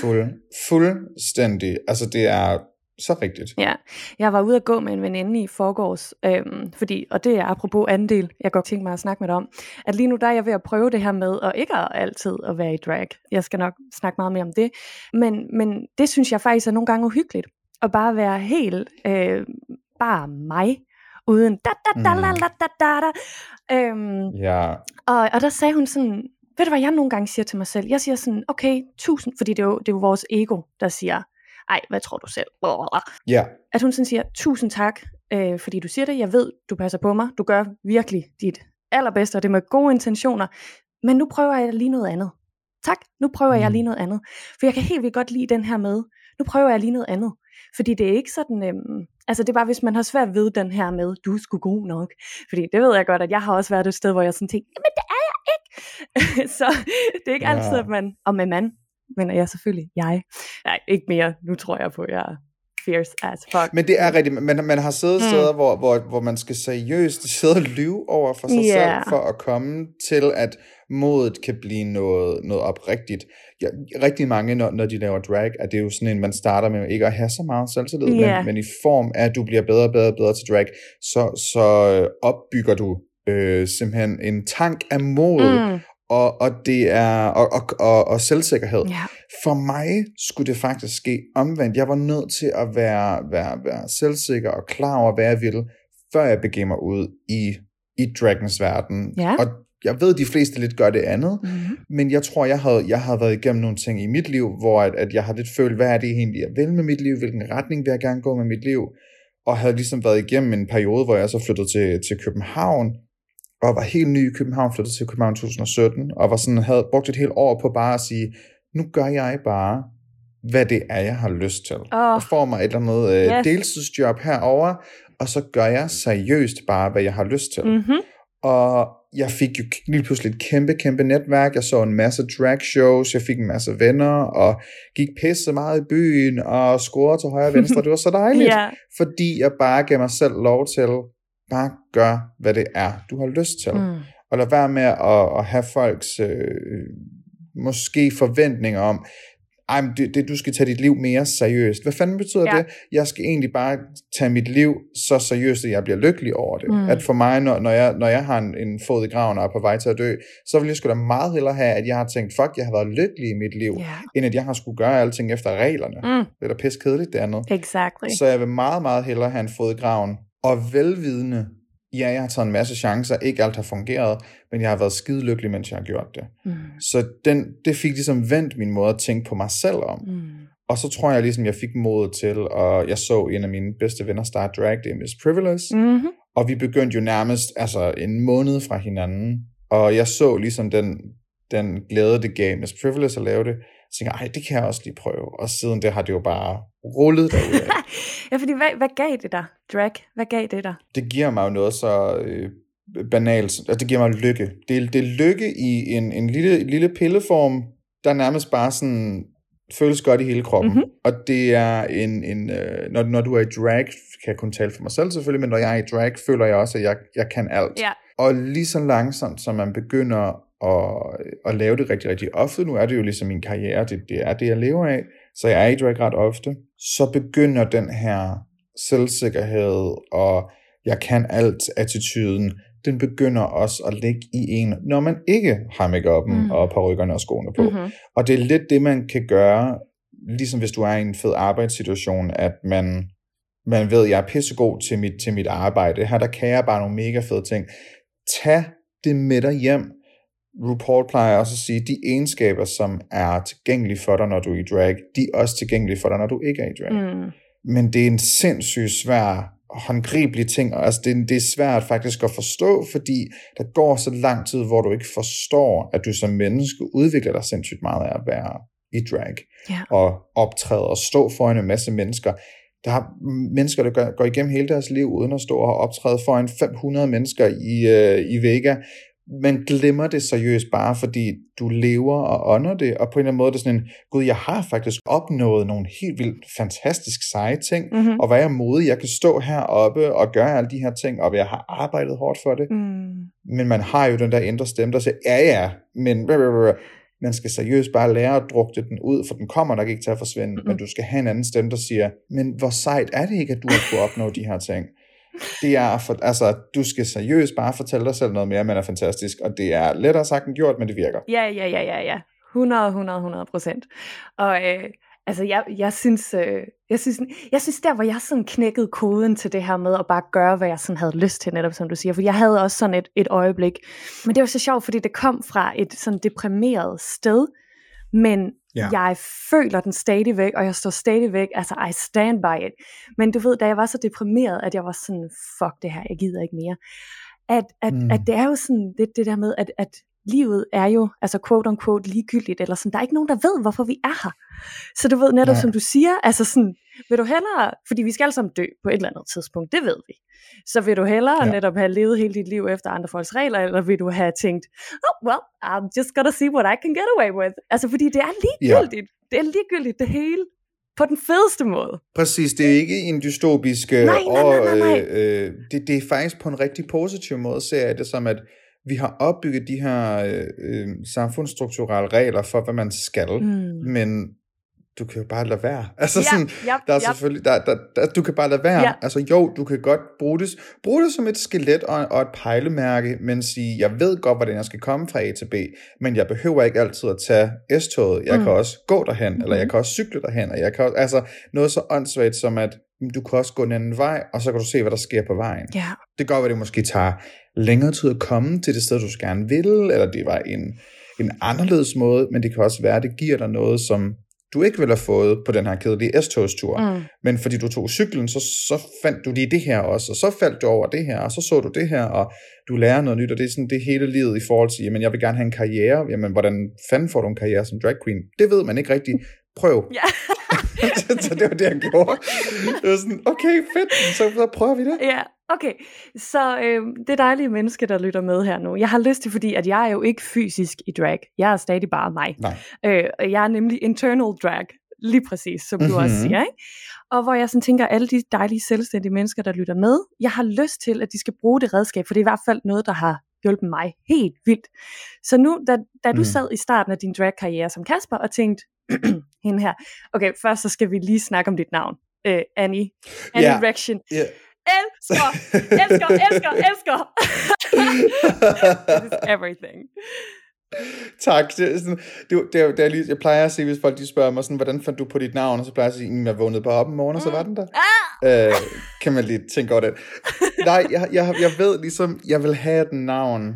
S2: Fuld, fuldstændig. Altså det er så rigtigt.
S1: Ja, jeg var ude at gå med en veninde i forgårs, øhm, fordi, og det er apropos andel, jeg godt tænke mig at snakke med dig om, at lige nu der er jeg ved at prøve det her med, og ikke altid at være i drag. Jeg skal nok snakke meget mere om det, men, men det synes jeg faktisk er nogle gange uhyggeligt, at bare være helt, øh, bare mig, uden da da da da da da da da. Øhm, ja. og, og der sagde hun sådan, ved du hvad jeg nogle gange siger til mig selv? Jeg siger sådan, okay, tusind, fordi det er jo, det er jo vores ego, der siger, ej, hvad tror du selv? Ja. At hun sådan siger, tusind tak, øh, fordi du siger det, jeg ved, du passer på mig, du gør virkelig dit allerbedste, og det med gode intentioner, men nu prøver jeg lige noget andet. Tak, nu prøver jeg mm. lige noget andet. For jeg kan helt vildt godt lide den her med, nu prøver jeg lige noget andet. Fordi det er ikke sådan, øhm, altså det er bare, hvis man har svært ved den her med, du er sgu god nok. Fordi det ved jeg godt, at jeg har også været et sted, hvor jeg sådan tænkte, men det er jeg ikke. [laughs] så det er ikke ja. altid, at man, og med mand, men jeg selvfølgelig jeg. Nej, ikke mere. Nu tror jeg på, at jeg er fierce as fuck.
S2: Men det er rigtigt. Man, man har siddet mm. steder, hvor, hvor, hvor man skal seriøst [laughs] sidde og lyve over for sig yeah. selv, for at komme til, at modet kan blive noget, noget oprigtigt. Ja, rigtig mange, når, når de laver drag, er det jo sådan en, man starter med ikke at have så meget selvtillid, yeah. men, men i form af, at du bliver bedre og bedre og bedre til drag, så, så opbygger du øh, simpelthen en tank af mod, mm og, og det er og, og, og, og selvsikkerhed. Ja. For mig skulle det faktisk ske omvendt. Jeg var nødt til at være, være, være selvsikker og klar over, hvad jeg ville, før jeg begav mig ud i, i Dragons verden. Ja. Og jeg ved, at de fleste lidt gør det andet, mm-hmm. men jeg tror, jeg havde, jeg havde været igennem nogle ting i mit liv, hvor at, at jeg har lidt følt, hvad er det egentlig, jeg vil med mit liv, hvilken retning vil jeg gerne gå med mit liv, og havde ligesom været igennem en periode, hvor jeg så flyttede til, til København, og var helt ny i København, flyttede til København 2017, og var sådan, havde brugt et helt år på bare at sige, nu gør jeg bare, hvad det er, jeg har lyst til. Oh. Og får mig et eller andet uh, yes. deltidsjob herover, og så gør jeg seriøst bare, hvad jeg har lyst til. Mm-hmm. Og jeg fik jo lige pludselig et kæmpe, kæmpe netværk. Jeg så en masse drag shows, jeg fik en masse venner, og gik pisse meget i byen, og scorede til højre og venstre. Det var så dejligt, [laughs] yeah. fordi jeg bare gav mig selv lov til Bare gør, hvad det er, du har lyst til. Mm. Og lad være med at, at have folks øh, måske forventninger om, ej, det, det, du skal tage dit liv mere seriøst. Hvad fanden betyder ja. det? Jeg skal egentlig bare tage mit liv så seriøst, at jeg bliver lykkelig over det. Mm. At for mig, når, når, jeg, når jeg har en, en fod i graven og er på vej til at dø, så vil jeg sgu da meget hellere have, at jeg har tænkt, fuck, jeg har været lykkelig i mit liv, yeah. end at jeg har skulle gøre alting efter reglerne. Mm. Det er da pisse kedeligt, det andet.
S1: Exactly.
S2: Så jeg vil meget, meget hellere have en fod i graven, og velvidende, ja, jeg har taget en masse chancer, ikke alt har fungeret, men jeg har været skide lykkelig, mens jeg har gjort det. Mm. Så den, det fik ligesom vendt min måde at tænke på mig selv om. Mm. Og så tror jeg ligesom, jeg fik mod til, og jeg så en af mine bedste venner starte drag, det er Miss Privilege, mm-hmm. og vi begyndte jo nærmest altså en måned fra hinanden, og jeg så ligesom den, den glæde, det gav Miss Privilege at lave det, så tænkte jeg, det kan jeg også lige prøve. Og siden det har det jo bare rullet derudad. [laughs]
S1: ja, fordi hvad, hvad gav det dig, drag? Hvad gav det dig?
S2: Det giver mig jo noget så øh, banalt. Altså, det giver mig lykke. Det, det er lykke i en, en lille, lille pilleform, der nærmest bare sådan føles godt i hele kroppen. Mm-hmm. Og det er en, en øh, når, når du er i drag, kan jeg kun tale for mig selv selvfølgelig, men når jeg er i drag, føler jeg også, at jeg, jeg kan alt. Ja. Og lige så langsomt, som man begynder at, at lave det rigtig, rigtig ofte, nu er det jo ligesom min karriere, det, det er det, jeg lever af, så jeg er i drag ret ofte, så begynder den her selvsikkerhed og jeg kan alt attituden, den begynder også at ligge i en, når man ikke har make mm. og parrykkerne og skoene på. Mm-hmm. Og det er lidt det, man kan gøre, ligesom hvis du er i en fed arbejdssituation, at man, man ved, at jeg er pissegod til mit, til mit arbejde. Her der kan jeg bare nogle mega fede ting. Tag det med dig hjem. RuPaul plejer også at sige, at de egenskaber, som er tilgængelige for dig, når du er i drag, de er også tilgængelige for dig, når du ikke er i drag. Mm. Men det er en sindssygt svær håndgribelige ting, og altså det, det er svært faktisk at forstå, fordi der går så lang tid, hvor du ikke forstår, at du som menneske udvikler dig sindssygt meget af at være i drag,
S1: ja.
S2: og optræde og stå foran en masse mennesker. Der er mennesker, der går, går igennem hele deres liv uden at stå og optræde foran 500 mennesker i, øh, i Vega, man glemmer det seriøst bare, fordi du lever og ånder det, og på en eller anden måde det er sådan en, gud, jeg har faktisk opnået nogle helt vildt fantastisk seje ting, mm-hmm. og hvad er modig, jeg kan stå heroppe og gøre alle de her ting, og jeg har arbejdet hårdt for det. Mm. Men man har jo den der indre stemme, der siger, ja ja, men man skal seriøst bare lære at drukte den ud, for den kommer nok ikke til at forsvinde, mm-hmm. men du skal have en anden stemme, der siger, men hvor sejt er det ikke, at du har kunnet opnå de her ting? Det er, for, altså, du skal seriøst bare fortælle dig selv noget mere, men er fantastisk, og det er lettere sagt end gjort, men det virker.
S1: Ja, ja, ja, ja, ja. 100, 100, 100 procent. Og øh, altså, jeg, jeg synes, øh, jeg synes, jeg synes der, hvor jeg sådan knækkede koden til det her med at bare gøre, hvad jeg sådan havde lyst til, netop som du siger, for jeg havde også sådan et, et øjeblik, men det var så sjovt, fordi det kom fra et sådan deprimeret sted, men Ja. Jeg føler den stadigvæk, og jeg står stadigvæk, altså I stand by it. Men du ved, da jeg var så deprimeret, at jeg var sådan, fuck det her, jeg gider ikke mere. At, at, mm. at det er jo sådan det, det der med, at, at livet er jo, altså quote on quote, ligegyldigt, eller sådan, der er ikke nogen, der ved, hvorfor vi er her. Så du ved netop, ja. som du siger, altså sådan, vil du hellere, fordi vi skal alle sammen dø på et eller andet tidspunkt, det ved vi. Så vil du hellere ja. netop have levet hele dit liv efter andre folks regler, eller vil du have tænkt, oh, well, I'm just gonna see what I can get away with. Altså, fordi det er ligegyldigt. Ja. Det er ligegyldigt, det hele på den fedeste måde.
S2: Præcis, det er ikke en dystopisk... Nej,
S1: nej, nej, nej, nej.
S2: Øh, øh, det, det er faktisk på en rigtig positiv måde, ser jeg det som, at vi har opbygget de her øh, øh, samfundsstrukturelle regler for, hvad man skal, mm. men du kan jo bare lade være. [laughs] Altså ja, sådan, yep, der er yep. selvfølgelig, der, der, der, du kan bare lade være. Ja. Altså jo, du kan godt bruge det, bruge det som et skelet og, og et pejlemærke, men sige, jeg ved godt, hvordan jeg skal komme fra A til B, men jeg behøver ikke altid at tage S-toget. Jeg mm. kan også gå derhen, mm. eller jeg kan også cykle derhen, og jeg kan også, altså noget så åndssvagt som, at du kan også gå en anden vej, og så kan du se, hvad der sker på vejen.
S1: Ja.
S2: Det gør, at det måske tager længere tid at komme til det sted, du gerne vil, eller det var en, en anderledes måde, men det kan også være, at det giver dig noget, som du ikke ville have fået på den her kedelige S-togstur. Mm. Men fordi du tog cyklen, så, så fandt du lige det her også, og så faldt du over det her, og så så du det her, og du lærer noget nyt, og det er sådan det hele livet i forhold til, jamen jeg vil gerne have en karriere, jamen hvordan fanden får du en karriere som drag queen? Det ved man ikke rigtigt. Prøv.
S1: Ja. [laughs] [laughs]
S2: så det var det, jeg gjorde. Det var sådan, okay, fedt, så, så prøver vi det.
S1: Ja, okay. Så øh, det dejlige menneske, der lytter med her nu, jeg har lyst til, fordi at jeg er jo ikke fysisk i drag. Jeg er stadig bare mig.
S2: Nej.
S1: Øh, jeg er nemlig internal drag, lige præcis, som du mm-hmm. også siger. Ikke? Og hvor jeg sådan tænker, alle de dejlige selvstændige mennesker, der lytter med, jeg har lyst til, at de skal bruge det redskab, for det er i hvert fald noget, der har hjulpet mig helt vildt. Så nu, da, da du mm. sad i starten af din drag-karriere som Kasper og tænkte, [clears throat] hende her. Okay, først så skal vi lige snakke om dit navn. Uh, Annie. Annie yeah. Rection.
S2: Yeah.
S1: Elsker, elsker, elsker, elsker. [laughs] [laughs] This is everything.
S2: Tak. Det sådan, det, det, det er lige, jeg plejer at sige, hvis folk de spørger mig, sådan, hvordan fandt du på dit navn? Og så plejer jeg at sige, at jeg vågnede bare op en morgen, og så var den der. Ah! Øh, kan man lige tænke over det. Nej, jeg, jeg, jeg ved ligesom, jeg vil have et navn,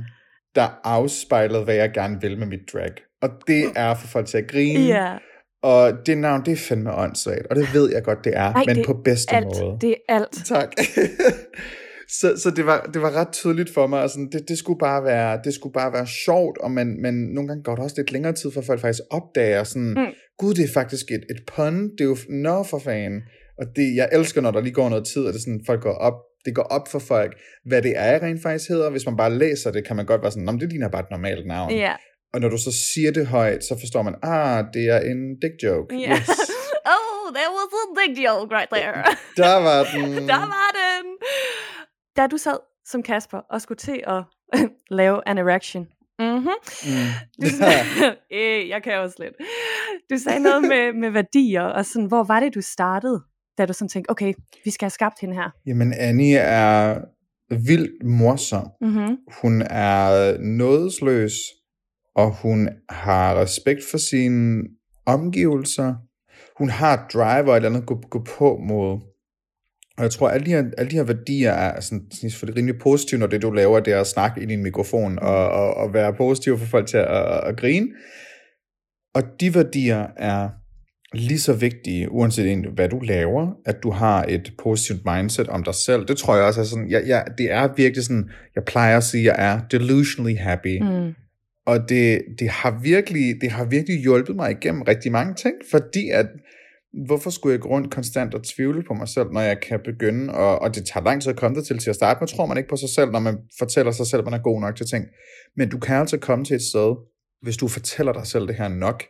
S2: der afspejlede, hvad jeg gerne vil med mit drag. Og det er for folk til at grine.
S1: Ja.
S2: Og det navn, det er fandme åndssvagt, og det ved jeg godt, det er, Ej, men det på bedste
S1: alt.
S2: måde.
S1: Det er alt.
S2: Tak. [laughs] så så det, var, det var ret tydeligt for mig, altså, det, det, skulle bare være, det skulle bare være sjovt, og man, men nogle gange går det også lidt længere tid, for folk faktisk opdager sådan, mm. gud, det er faktisk et, et pun, det er jo, nå for fan. Og det, jeg elsker, når der lige går noget tid, og det sådan, folk går op, det går op for folk, hvad det er, rent faktisk hedder. Hvis man bare læser det, kan man godt være sådan, det ligner bare et normalt navn.
S1: Ja.
S2: Og når du så siger det højt, så forstår man, ah, det er en dick joke.
S1: Yeah. Yes. [laughs] oh, there was a dick joke right there.
S2: Der var den. [laughs]
S1: Der var den. Da du sad som Kasper og skulle til at [laughs] lave an erection, Mm-hmm. Mm. Du sagde, [laughs] øh, jeg kan også lidt. Du sagde noget med, med værdier, og sådan, hvor var det, du startede da du sådan tænkte, okay, vi skal have skabt hende her?
S2: Jamen, Annie er vildt morsom.
S1: Mm-hmm.
S2: Hun er nådesløs, og hun har respekt for sine omgivelser. Hun har et drive og et eller andet gå, gå på mod. Og jeg tror, at alle de her, alle de her værdier er sådan, selvfølgelig rimelig positive, når det du laver, det er at snakke i din mikrofon og, og, og være positiv for folk til at, at, at grine. Og de værdier er lige så vigtige, uanset hvad du laver, at du har et positivt mindset om dig selv. Det tror jeg også er sådan, jeg, jeg, det er virkelig sådan, jeg plejer at sige, at jeg er delusionally happy.
S1: Mm.
S2: Og det, det, har virkelig, det har virkelig hjulpet mig igennem rigtig mange ting, fordi at, hvorfor skulle jeg gå rundt konstant og tvivle på mig selv, når jeg kan begynde, og, og det tager lang tid at komme til til at starte med, tror man ikke på sig selv, når man fortæller sig selv, at man er god nok til ting. Men du kan altså komme til et sted, hvis du fortæller dig selv det her nok,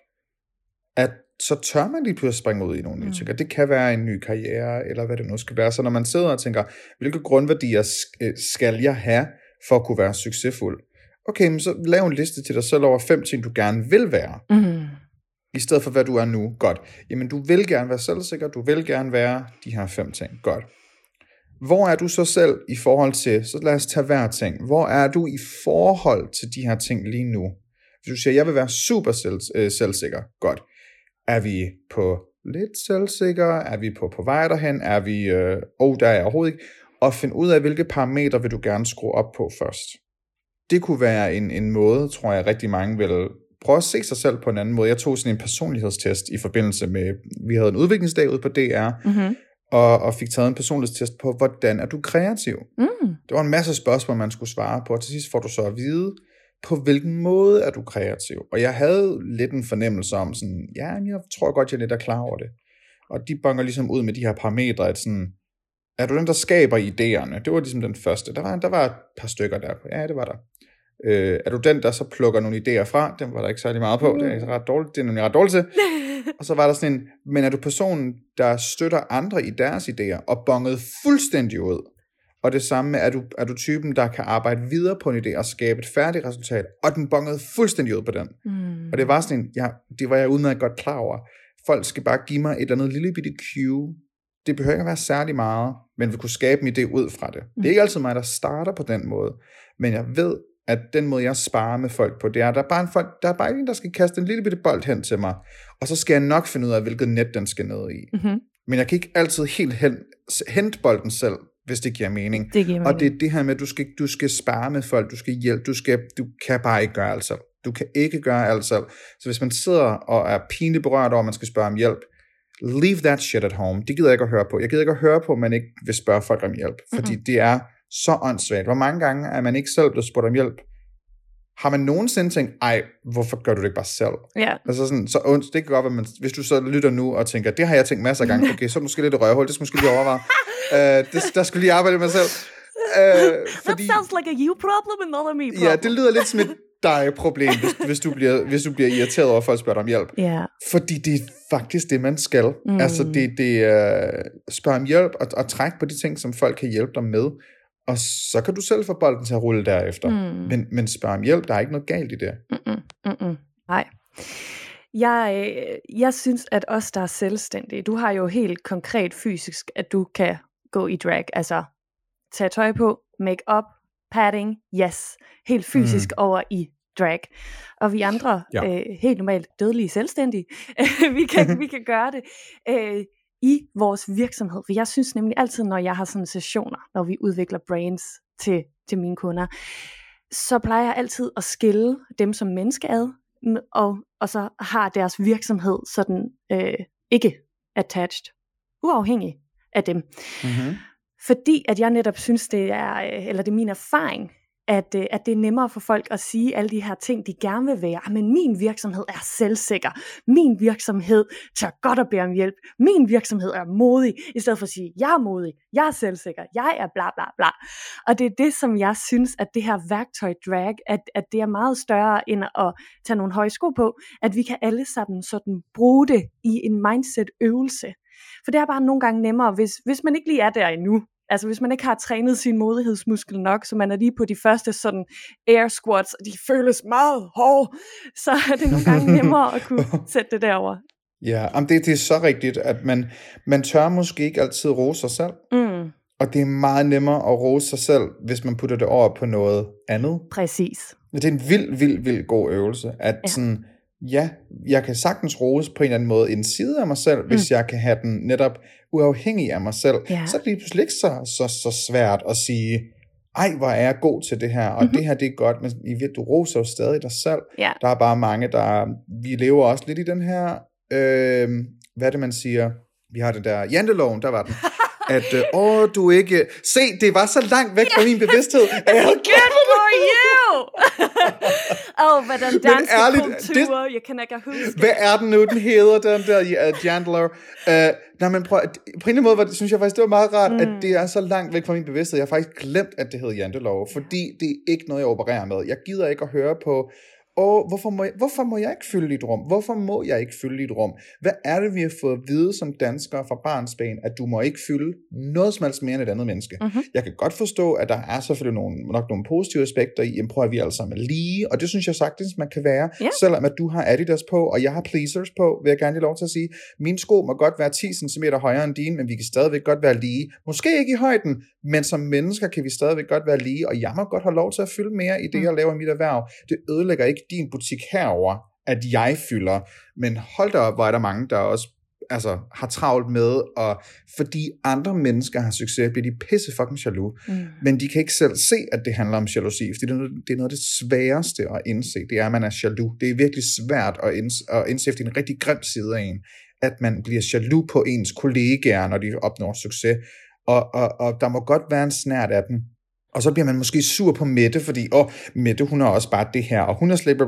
S2: at så tør man lige pludselig springe ud i nogle nye
S1: Mm.
S2: ting. Og det kan være en ny karriere, eller hvad det nu skal være. Så når man sidder og tænker, hvilke grundværdier øh, skal jeg have, for at kunne være succesfuld? Okay, men så lav en liste til dig selv over fem ting, du gerne vil være,
S1: Mm
S2: i stedet for hvad du er nu. Godt. Jamen, du vil gerne være selvsikker, du vil gerne være de her fem ting. Godt. Hvor er du så selv i forhold til, så lad os tage hver ting. Hvor er du i forhold til de her ting lige nu? Hvis du siger, jeg vil være super selv, øh, selvsikker. Godt. Er vi på lidt selvsikker? Er vi på, på vej derhen? Er vi, øh, oh, der er jeg overhovedet ikke. Og finde ud af, hvilke parametre vil du gerne skrue op på først. Det kunne være en, en måde, tror jeg, rigtig mange vil prøve at se sig selv på en anden måde. Jeg tog sådan en personlighedstest i forbindelse med, vi havde en udviklingsdag ude på DR,
S1: Mm-hmm.
S2: og, og fik taget en personlighedstest på, hvordan er du kreativ?
S1: Mm.
S2: Det var en masse spørgsmål, man skulle svare på, og til sidst får du så at vide, på hvilken måde er du kreativ? Og jeg havde lidt en fornemmelse om sådan, ja, jeg tror godt, jeg lidt er klar over det. Og de bonger ligesom ud med de her parametre, at sådan, er du den, der skaber idéerne? Det var ligesom den første. Der var, der var et par stykker der. Ja, det var der. Øh, er du den, der så plukker nogle idéer fra? Den var der ikke særlig meget på. Det er ikke ret dårligt. Det er nemlig ret dårligt til. [laughs] Og så var der sådan en, men er du personen, der støtter andre i deres idéer, og bonget fuldstændig ud? Og det samme med, er du, er du typen, der kan arbejde videre på en idé og skabe et færdigt resultat, og den bongede fuldstændig ud på den.
S1: Mm.
S2: Og det var sådan en, ja, det var jeg udmærket godt klar over. Folk skal bare give mig et eller andet lille bitte cue. Det behøver ikke at være særlig meget, men vi kunne skabe en idé ud fra det. Det er ikke altid mig, der starter på den måde, men jeg ved, at den måde, jeg sparer med folk på, det er, at der er bare en, folk, der er bare en, der skal kaste en lille bitte bold hen til mig, og så skal jeg nok finde ud af, hvilket net den skal ned i.
S1: Mm-hmm.
S2: Men jeg kan ikke altid helt hen, hente bolden selv, hvis det giver mening.
S1: Det giver
S2: Og
S1: mening.
S2: det er det her med, at du skal, du skal spare med folk, du skal hjælpe, du, skal, du kan bare ikke gøre alt selv. Du kan ikke gøre alt selv. Så hvis man sidder og er pinligt berørt over, at man skal spørge om hjælp, leave that shit at home. Det gider jeg ikke at høre på. Jeg gider ikke at høre på, at man ikke vil spørge folk om hjælp. Fordi
S1: Mhm.
S2: det er så åndssvagt. Hvor mange gange er man ikke selv blevet spurgt om hjælp? Har man nogensinde tænkt, ej, hvorfor gør du det ikke bare selv?
S1: Ja.
S2: Altså sådan, så ondt, det kan godt være, man, hvis du så lytter nu og tænker, det har jeg tænkt masser af gange, okay, så er det måske lidt et røvhul, det skal måske lige overveje. uh, [laughs] det, der skulle lige arbejde med mig selv. Uh, fordi,
S1: That sounds like a you problem and not a me problem.
S2: ja, det lyder lidt som et [laughs] dig-problem, hvis, hvis, du bliver, hvis du bliver irriteret over, at folk spørger dig om hjælp.
S1: Ja.
S2: Fordi det er faktisk det, man skal.
S1: Mm.
S2: Mm. Altså, det, det er spørge om hjælp og, og trække på de ting, som folk kan hjælpe dig med. Og så kan du selv få bolden til at rulle derefter.
S1: Mm.
S2: Men, men spørg om hjælp, der er ikke noget galt i det.
S1: Mm-mm. Mm-mm. Nej. Jeg, øh, jeg synes, at os, der er selvstændige, du har jo helt konkret fysisk, at du kan gå i drag. Altså, tage tøj på, make up, padding, yes. Helt fysisk mm. over i drag. Og vi andre,
S2: Ja.
S1: øh, helt normalt dødelige selvstændige, [laughs] vi, kan, vi kan gøre det øh, i vores virksomhed. For jeg synes nemlig altid, når jeg har sådan sessioner, når vi udvikler brands til, til mine kunder, så plejer jeg altid at skille dem som menneske ad, og, og så har deres virksomhed sådan øh, ikke attached, uafhængig af dem.
S2: Mm-hmm.
S1: Fordi at jeg netop synes, det er, øh, eller det er min erfaring, at, øh, at det er nemmere for folk at sige alle de her ting, de gerne vil være. Ah, men min virksomhed er selvsikker. Min virksomhed tør godt at bede om hjælp. Min virksomhed er modig. I stedet for at sige, jeg er modig, jeg er selvsikker, jeg er bla bla bla. Og det er det, som jeg synes, at det her værktøj drag, at, at det er meget større end at tage nogle høje sko på, at vi kan alle sammen sådan bruge det i en mindset øvelse. For det er bare nogle gange nemmere, hvis, hvis man ikke lige er der endnu. Altså hvis man ikke har trænet sin modighedsmuskel nok, så man er lige på de første sådan air squats, og de føles meget hårde, [laughs] så er det nogle gange nemmere at kunne [laughs] sætte det derover.
S2: Ja, om det, det er så rigtigt, at man, man tør måske ikke altid rose sig selv.
S1: Mm,
S2: Og det er meget nemmere at rose sig selv, hvis man putter det over på noget andet.
S1: præcis.
S2: Det er en vild, vild, vild god øvelse. At ja. sådan, ja, jeg kan sagtens rose på en eller anden måde en side af mig selv, mm. hvis jeg kan have den netop uafhængig af mig selv.
S1: Ja.
S2: Så er det lige pludselig ikke så, så, så svært at sige, ej, hvor er jeg god til det her, og
S1: Mhm.
S2: mm-hmm. det her, det er godt, men i virkeligheden, du roser jo stadig dig selv.
S1: Ja.
S2: Der er bare mange, der, vi lever også lidt i den her, øh, hvad er det, man siger? Vi har det der, janteloven, der var den. [laughs] At, øh, åh, du ikke... Se, det var så langt væk fra min bevidsthed, at jeg havde
S1: Good for you! Oh, hvad den danske
S2: ærligt,
S1: kultur, det... jeg kan ikke huske.
S2: Hvad er den nu, den hedder, den der uh, Jandler? Uh, nej, men prøv, på en eller anden måde, var synes jeg faktisk, det var meget rart, mm. at det er så langt væk fra min bevidsthed. Jeg har faktisk glemt, at det hedder jantelov, fordi det er ikke noget, jeg opererer med. Jeg gider ikke at høre på, åh, hvorfor må, jeg, hvorfor må jeg ikke fylde dit rum? Hvorfor må jeg ikke fylde dit rum? Hvad er det, vi har fået at vide som danskere fra barnsben, at du må ikke fylde noget som helst mere end et andet menneske?
S1: Mhm.
S2: Jeg kan godt forstå, at der er selvfølgelig nogle, nok nogle positive aspekter i, at prøv at vi alle sammen lige, og det synes jeg sagtens, man kan være,
S1: Ja.
S2: selvom at du har Adidas på, og jeg har Pleasers på, vil jeg gerne lige lov til at sige. Mine sko må godt være 10 cm højere end dine, men vi kan stadigvæk godt være lige. Måske ikke i højden, men som mennesker kan vi stadigvæk godt være lige, og jeg må godt have lov til at fylde mere i det,
S1: Mm.
S2: jeg laver i mit erhverv. Det ødelægger ikke din butik herover, at jeg fylder, men hold da op, hvor er der mange, der også altså, har travlt med, og fordi andre mennesker har succes, bliver de pisse fucking jaloux.
S1: Mm.
S2: Men de kan ikke selv se, at det handler om jalousi, fordi det er noget, det er noget af det sværeste at indse, det er, at man er jaloux. Det er virkelig svært at indse, at indse efter en rigtig grim side af en, at man bliver jaloux på ens kollegaer, når de opnår succes. Og, og, og der må godt være en snært af den. Og så bliver man måske sur på Mette, fordi, åh, Mette, hun har også bare det her, og hun er slet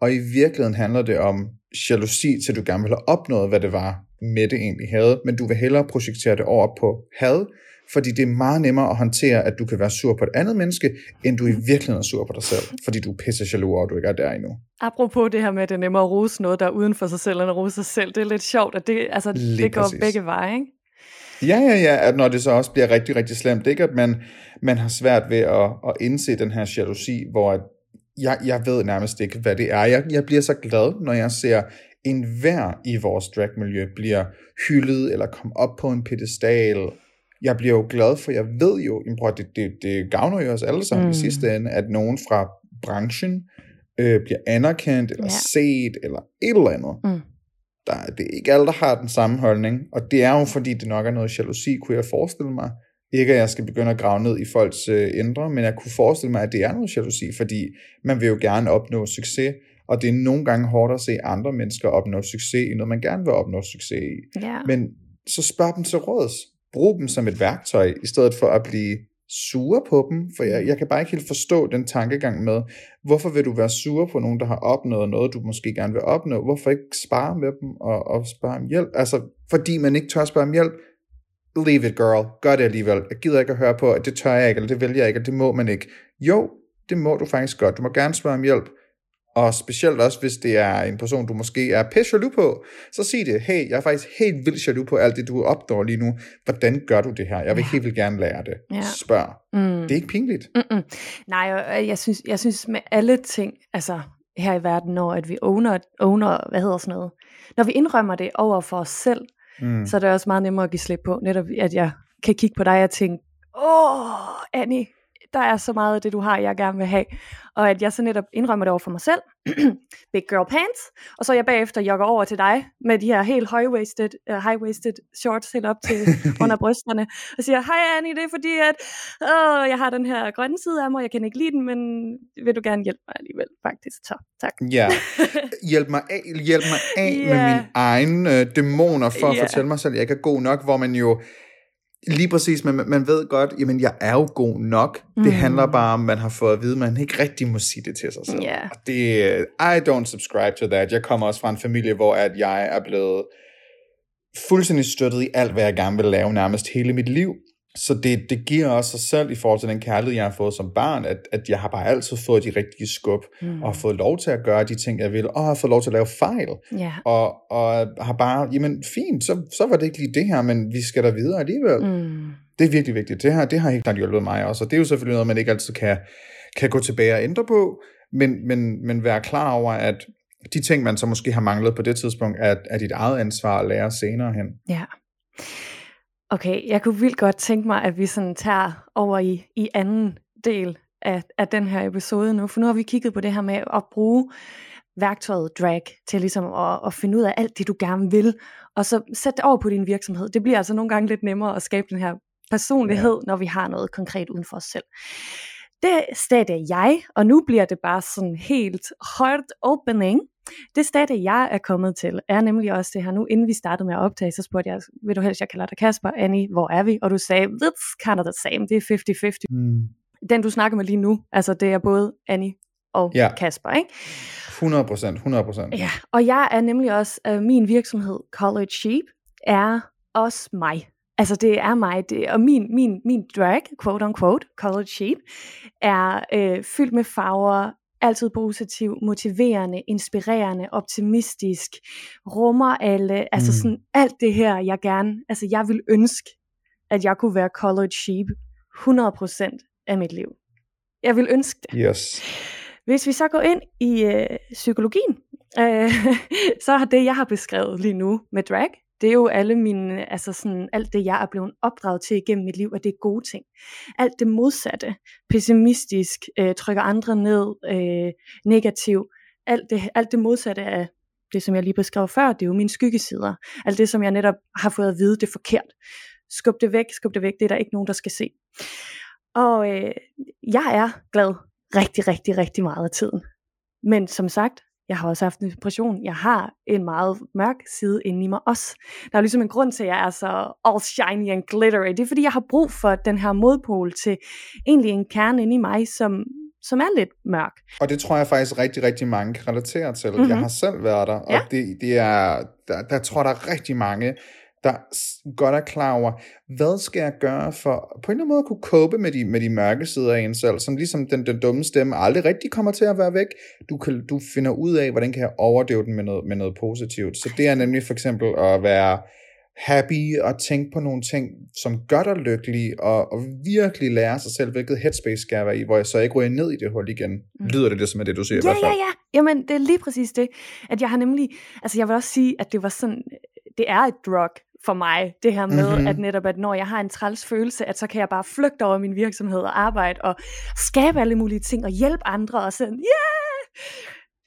S2: Og i virkeligheden handler det om jalousi, til du gerne vil have opnået, hvad det var, Mette egentlig havde, men du vil hellere projektere det over på had, fordi det er meget nemmere at håndtere, at du kan være sur på et andet menneske, end du i virkeligheden er sur på dig selv, fordi du er pisse jaloux at du ikke er der endnu.
S1: Apropos det her med, at det er nemmere at rose noget, der er uden for sig selv, end at rose sig selv. Det er lidt sjovt, at det, altså,
S2: Lige
S1: det går
S2: præcis.
S1: begge veje, ikke?
S2: Ja, ja, ja, at når det så også bliver rigtig, rigtig slemt, ikke at man, man har svært ved at, at indse den her jalousi, hvor at jeg, jeg ved nærmest ikke, hvad det er. Jeg, jeg bliver så glad, når jeg ser en hver i vores dragmiljø bliver hyldet eller komme op på en pedestal. Jeg bliver jo glad, for jeg ved jo, at det, det, det gavner jo os alle sammen mm. I sidste ende, at nogen fra branchen øh, bliver anerkendt, eller
S1: ja.
S2: set, eller et eller andet.
S1: Mm.
S2: Der, det er ikke alle, der har den samme holdning, og det er jo fordi, det nok er noget jalousi, kunne jeg forestille mig. Ikke at jeg skal begynde at grave ned i folks øh, indre, men jeg kunne forestille mig, at det er noget jalousi, fordi man vil jo gerne opnå succes, og det er nogle gange hårdt at se andre mennesker opnå succes i noget, man gerne vil opnå succes i.
S1: Ja.
S2: Men så spørg dem til råds. Brug dem som et værktøj, i stedet for at blive sure på dem, for jeg, jeg kan bare ikke helt forstå den tankegang med, hvorfor vil du være sur på nogen, der har opnået noget, du måske gerne vil opnå? Hvorfor ikke spare med dem og, og spørge om hjælp? Altså, fordi man ikke tør spørge om hjælp, leave it girl, gør det alligevel. Jeg gider ikke at høre på, at det tør jeg ikke, eller det vælger jeg ikke, eller det må man ikke. Jo, det må du faktisk godt. Du må gerne spørge om hjælp. Og specielt også, hvis det er en person, du måske er pisse jaloux på, så sig det, hey, jeg er faktisk helt vildt jaloux på alt det, du opnår lige nu. Hvordan gør du det her? Jeg vil
S1: Ja.
S2: helt vildt gerne lære det.
S1: Ja.
S2: Spørg.
S1: Mm.
S2: Det er ikke pinligt.
S1: Mm-mm. Nej, og og jeg synes, jeg synes med alle ting, altså her i verden, når at vi owner, owner, hvad hedder sådan noget, når vi indrømmer det over for os selv,
S2: Mm.
S1: så er det også meget nemmere at give slip på. Netop at jeg kan kigge på dig og tænke, åh, Annie, der er så meget af det, du har, jeg gerne vil have. Og at jeg så netop indrømmer det over for mig selv. [clears throat] Big girl pants. Og så jeg bagefter jogger over til dig med de her helt high-waisted, uh, high-waisted shorts helt op til [laughs] under brysterne. Og siger, hej Annie, det er fordi, at åh, jeg har den her grønne side af mig, jeg kan ikke lide den, men vil du gerne hjælpe mig alligevel, faktisk. Så, tak.
S2: Ja, [laughs] hjælp mig af, hjælp mig af
S1: Ja.
S2: med mine egne øh, dæmoner for at
S1: Ja.
S2: fortælle mig selv, at jeg ikke er god nok, hvor man jo lige præcis, man, man ved godt, jamen jeg er jo god nok. Mm. Det handler bare om, man har fået at vide, at man ikke rigtig må sige det til sig selv.
S1: Ja.
S2: Og det, I don't subscribe to that. Jeg kommer også fra en familie, hvor at jeg er blevet fuldstændig støttet i alt, hvad jeg gerne vil lave nærmest hele mit liv. Så det, det giver også sig selv i forhold til den kærlighed, jeg har fået som barn, at, at jeg har bare altid fået de rigtige skub,
S1: Mm.
S2: og har fået lov til at gøre de ting, jeg vil, og har fået lov til at lave fejl,
S1: Ja.
S2: og, og har bare, jamen fint, så, så var det ikke lige det her, men vi skal da videre alligevel. Mm.
S1: Mm.
S2: Det er virkelig vigtigt. Det her, det har helt klart hjulpet mig også, og det er jo selvfølgelig noget, man ikke altid kan, kan gå tilbage og ændre på, men, men, men være klar over, at de ting, man så måske har manglet på det tidspunkt, er, er dit eget ansvar at lære senere hen.
S1: Ja. Okay, jeg kunne vildt godt tænke mig, at vi sådan tager over i, i anden del af, af den her episode nu, for nu har vi kigget på det her med at bruge værktøjet drag til ligesom at, at finde ud af alt det, du gerne vil, og så sætte det over på din virksomhed. Det bliver altså nogle gange lidt nemmere at skabe den her personlighed, ja. når vi har noget konkret uden for os selv. Det stadie jeg, og nu bliver det bare sådan helt heart opening, det stadie jeg er kommet til, er nemlig også det her nu, inden vi startede med at optage, så spurgte jeg, vil du helst, jeg kalder dig Kasper, Annie, hvor er vi? Og du sagde, it's kind of the same, det er 50-50. Mm. Den du snakker med lige nu, altså det er både Annie og ja. Kasper, ikke?
S2: 100 procent, 100 procent.
S1: Ja, og jeg er nemlig også, uh, min virksomhed College Sheep er også mig. Altså det er mig, det, og min, min, min drag, quote on quote, College Sheep, er øh, fyldt med farver, altid positiv, motiverende, inspirerende, optimistisk, rummer alle, altså mm. sådan alt det her, jeg gerne, altså jeg vil ønske, at jeg kunne være College Sheep 100% af mit liv. Jeg vil ønske det.
S2: Yes.
S1: Hvis vi så går ind i øh, psykologien, øh, [laughs] så har det, jeg har beskrevet lige nu med drag, det er jo alle mine, altså sådan, alt det, jeg er blevet opdraget til igennem mit liv, at det er gode ting. Alt det modsatte, pessimistisk, øh, trykker andre ned, øh, negativ, alt det, alt det modsatte af det, som jeg lige beskrev før, det er jo mine skyggesider. Alt det, som jeg netop har fået at vide, det er forkert. Skub det væk, skub det væk, det er der ikke nogen, der skal se. Og øh, jeg er glad rigtig, rigtig, rigtig meget af tiden. Men som sagt, jeg har også haft en depression. Jeg har en meget mørk side inde i mig også. Der er ligesom en grund til, at jeg er så all shiny and glittery. Det er fordi, jeg har brug for den her modpol til egentlig en kerne inde i mig, som, som er lidt mørk.
S2: Og det tror jeg faktisk rigtig, rigtig mange kan relatere til. Mm-hmm. Jeg har selv været der, og ja. det, det er, der, der tror der er rigtig mange, der godt er klar over, hvad skal jeg gøre for på en eller anden måde at kunne cope med de, med de mørke sider af en selv, som ligesom den, den dumme stemme aldrig rigtig kommer til at være væk. Du, kan, du finder ud af, hvordan kan jeg overdøve den med noget, med noget positivt. Så det er nemlig for eksempel at være happy og tænke på nogle ting, som gør dig lykkelig, og, og virkelig lære sig selv, hvilket headspace skal jeg være i, hvor jeg så ikke ryger ned i det hul igen. Mm. Lyder det det som er det, du siger
S1: ja,
S2: i hvert fald?
S1: Ja, ja, Jamen, det er lige præcis det, at jeg har nemlig, altså jeg vil også sige, at det var sådan, det er et drug for mig, det her med, mm-hmm. at netop, at når jeg har en træls følelse, at så kan jeg bare flygte over min virksomhed og arbejde, og skabe alle mulige ting, og hjælpe andre, og sådan, yeah!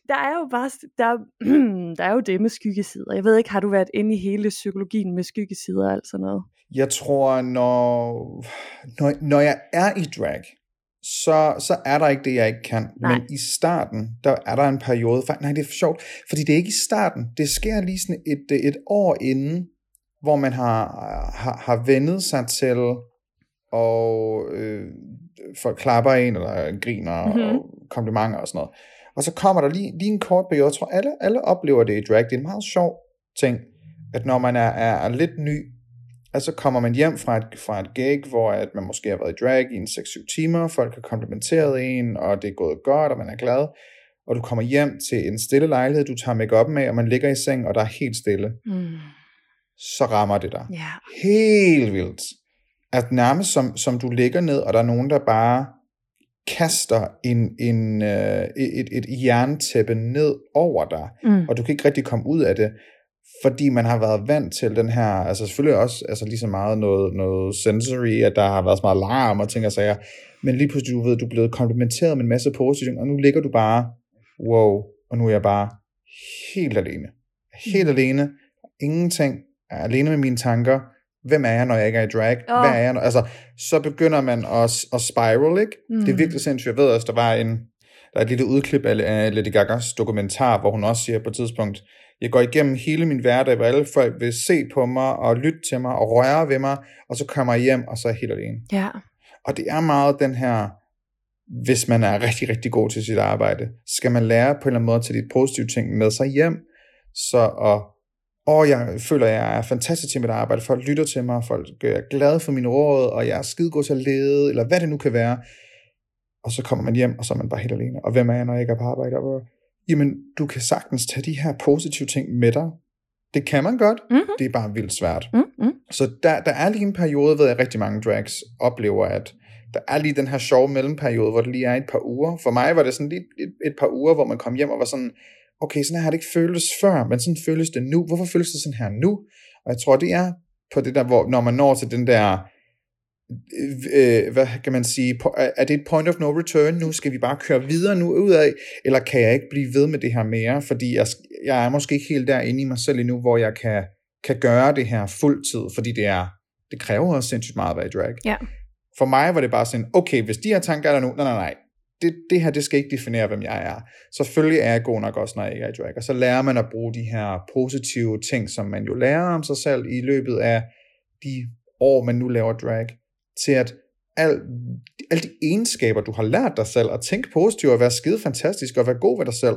S1: Der er jo bare, der, [clears throat] der er jo det med skyggesider. Jeg ved ikke, har du været inde i hele psykologien med skyggesider og alt sådan noget?
S2: Jeg tror, når, når, når jeg er i drag, så, så er der ikke det, jeg ikke kan. Nej. Men i starten, der er der en periode, nej, det er for sjovt, fordi det er ikke i starten. Det sker lige sådan et, et år inden, hvor man har, har, har vendet sig til, og øh, folk klapper en, eller griner, mm-hmm. og komplimenter og sådan noget. Og så kommer der lige, lige en kort periode, jeg tror alle, alle oplever det i drag, det er en meget sjov ting, at når man er, er, er lidt ny, altså kommer man hjem fra et, fra et gig, hvor at man måske har været i drag i en 6-7 timer, folk har komplimenteret en, og det er gået godt, og man er glad, og du kommer hjem til en stille lejlighed, du tager make med, og man ligger i seng, og der er helt stille. Mm så rammer det dig.
S1: Yeah.
S2: Helt vildt. At nærmest som, som du ligger ned, og der er nogen, der bare kaster en, en, uh, et, et jerntæppe ned over dig, mm. og du kan ikke rigtig komme ud af det, fordi man har været vant til den her, altså selvfølgelig også altså lige så meget noget, noget sensory, at der har været så meget larm og ting og sager, men lige pludselig, du ved, du er blevet komplimenteret med en masse positive og nu ligger du bare, wow, og nu er jeg bare helt alene. Helt mm. alene, ingenting, alene med mine tanker, hvem er jeg, når jeg ikke er i drag? Oh. Hvad er jeg? Når, altså, så begynder man at, at spiral, ikke? Mm. Det er virkelig sindssygt. Jeg ved også, der var en, der er et lille udklip af Lady Gagas dokumentar, hvor hun også siger på et tidspunkt, jeg går igennem hele min hverdag, hvor alle folk vil se på mig og lytte til mig og røre ved mig, og så kommer jeg hjem, og så er jeg helt alene.
S1: Ja.
S2: Og det er meget den her, hvis man er rigtig, rigtig god til sit arbejde, skal man lære på en eller anden måde at tage de positive ting med sig hjem, så at og jeg føler, at jeg er fantastisk til mit arbejde. Folk lytter til mig, folk er glade for mine råd, og jeg er skide god til at lede, eller hvad det nu kan være. Og så kommer man hjem, og så er man bare helt alene. Og hvem er jeg, når jeg ikke er på arbejde? Og, jamen, du kan sagtens tage de her positive ting med dig. Det kan man godt. Mm-hmm. Det er bare vildt svært. Mm-hmm. Så der, der er lige en periode, hvor jeg rigtig mange drags oplever, at der er lige den her sjove mellemperiode, hvor det lige er et par uger. For mig var det sådan lige et, et par uger, hvor man kom hjem og var sådan, okay, sådan her har det ikke føltes før, men sådan føles det nu. Hvorfor føles det sådan her nu? Og jeg tror, det er på det der, hvor når man når til den der, øh, hvad kan man sige, er det et point of no return nu? Skal vi bare køre videre nu ud af? Eller kan jeg ikke blive ved med det her mere? Fordi jeg, jeg er måske ikke helt derinde i mig selv endnu, hvor jeg kan, kan gøre det her fuldtid, fordi det er, det kræver også sindssygt meget at være i drag.
S1: Ja.
S2: For mig var det bare sådan, okay, hvis de her tanker er der nu, nej, nej, nej, det, det her, det skal ikke definere, hvem jeg er. Selvfølgelig er jeg god nok også, når jeg ikke er i drag. Og så lærer man at bruge de her positive ting, som man jo lærer om sig selv i løbet af de år, man nu laver drag, til at al, alle de egenskaber, du har lært dig selv, at tænke positivt og være skide fantastisk og være god ved dig selv,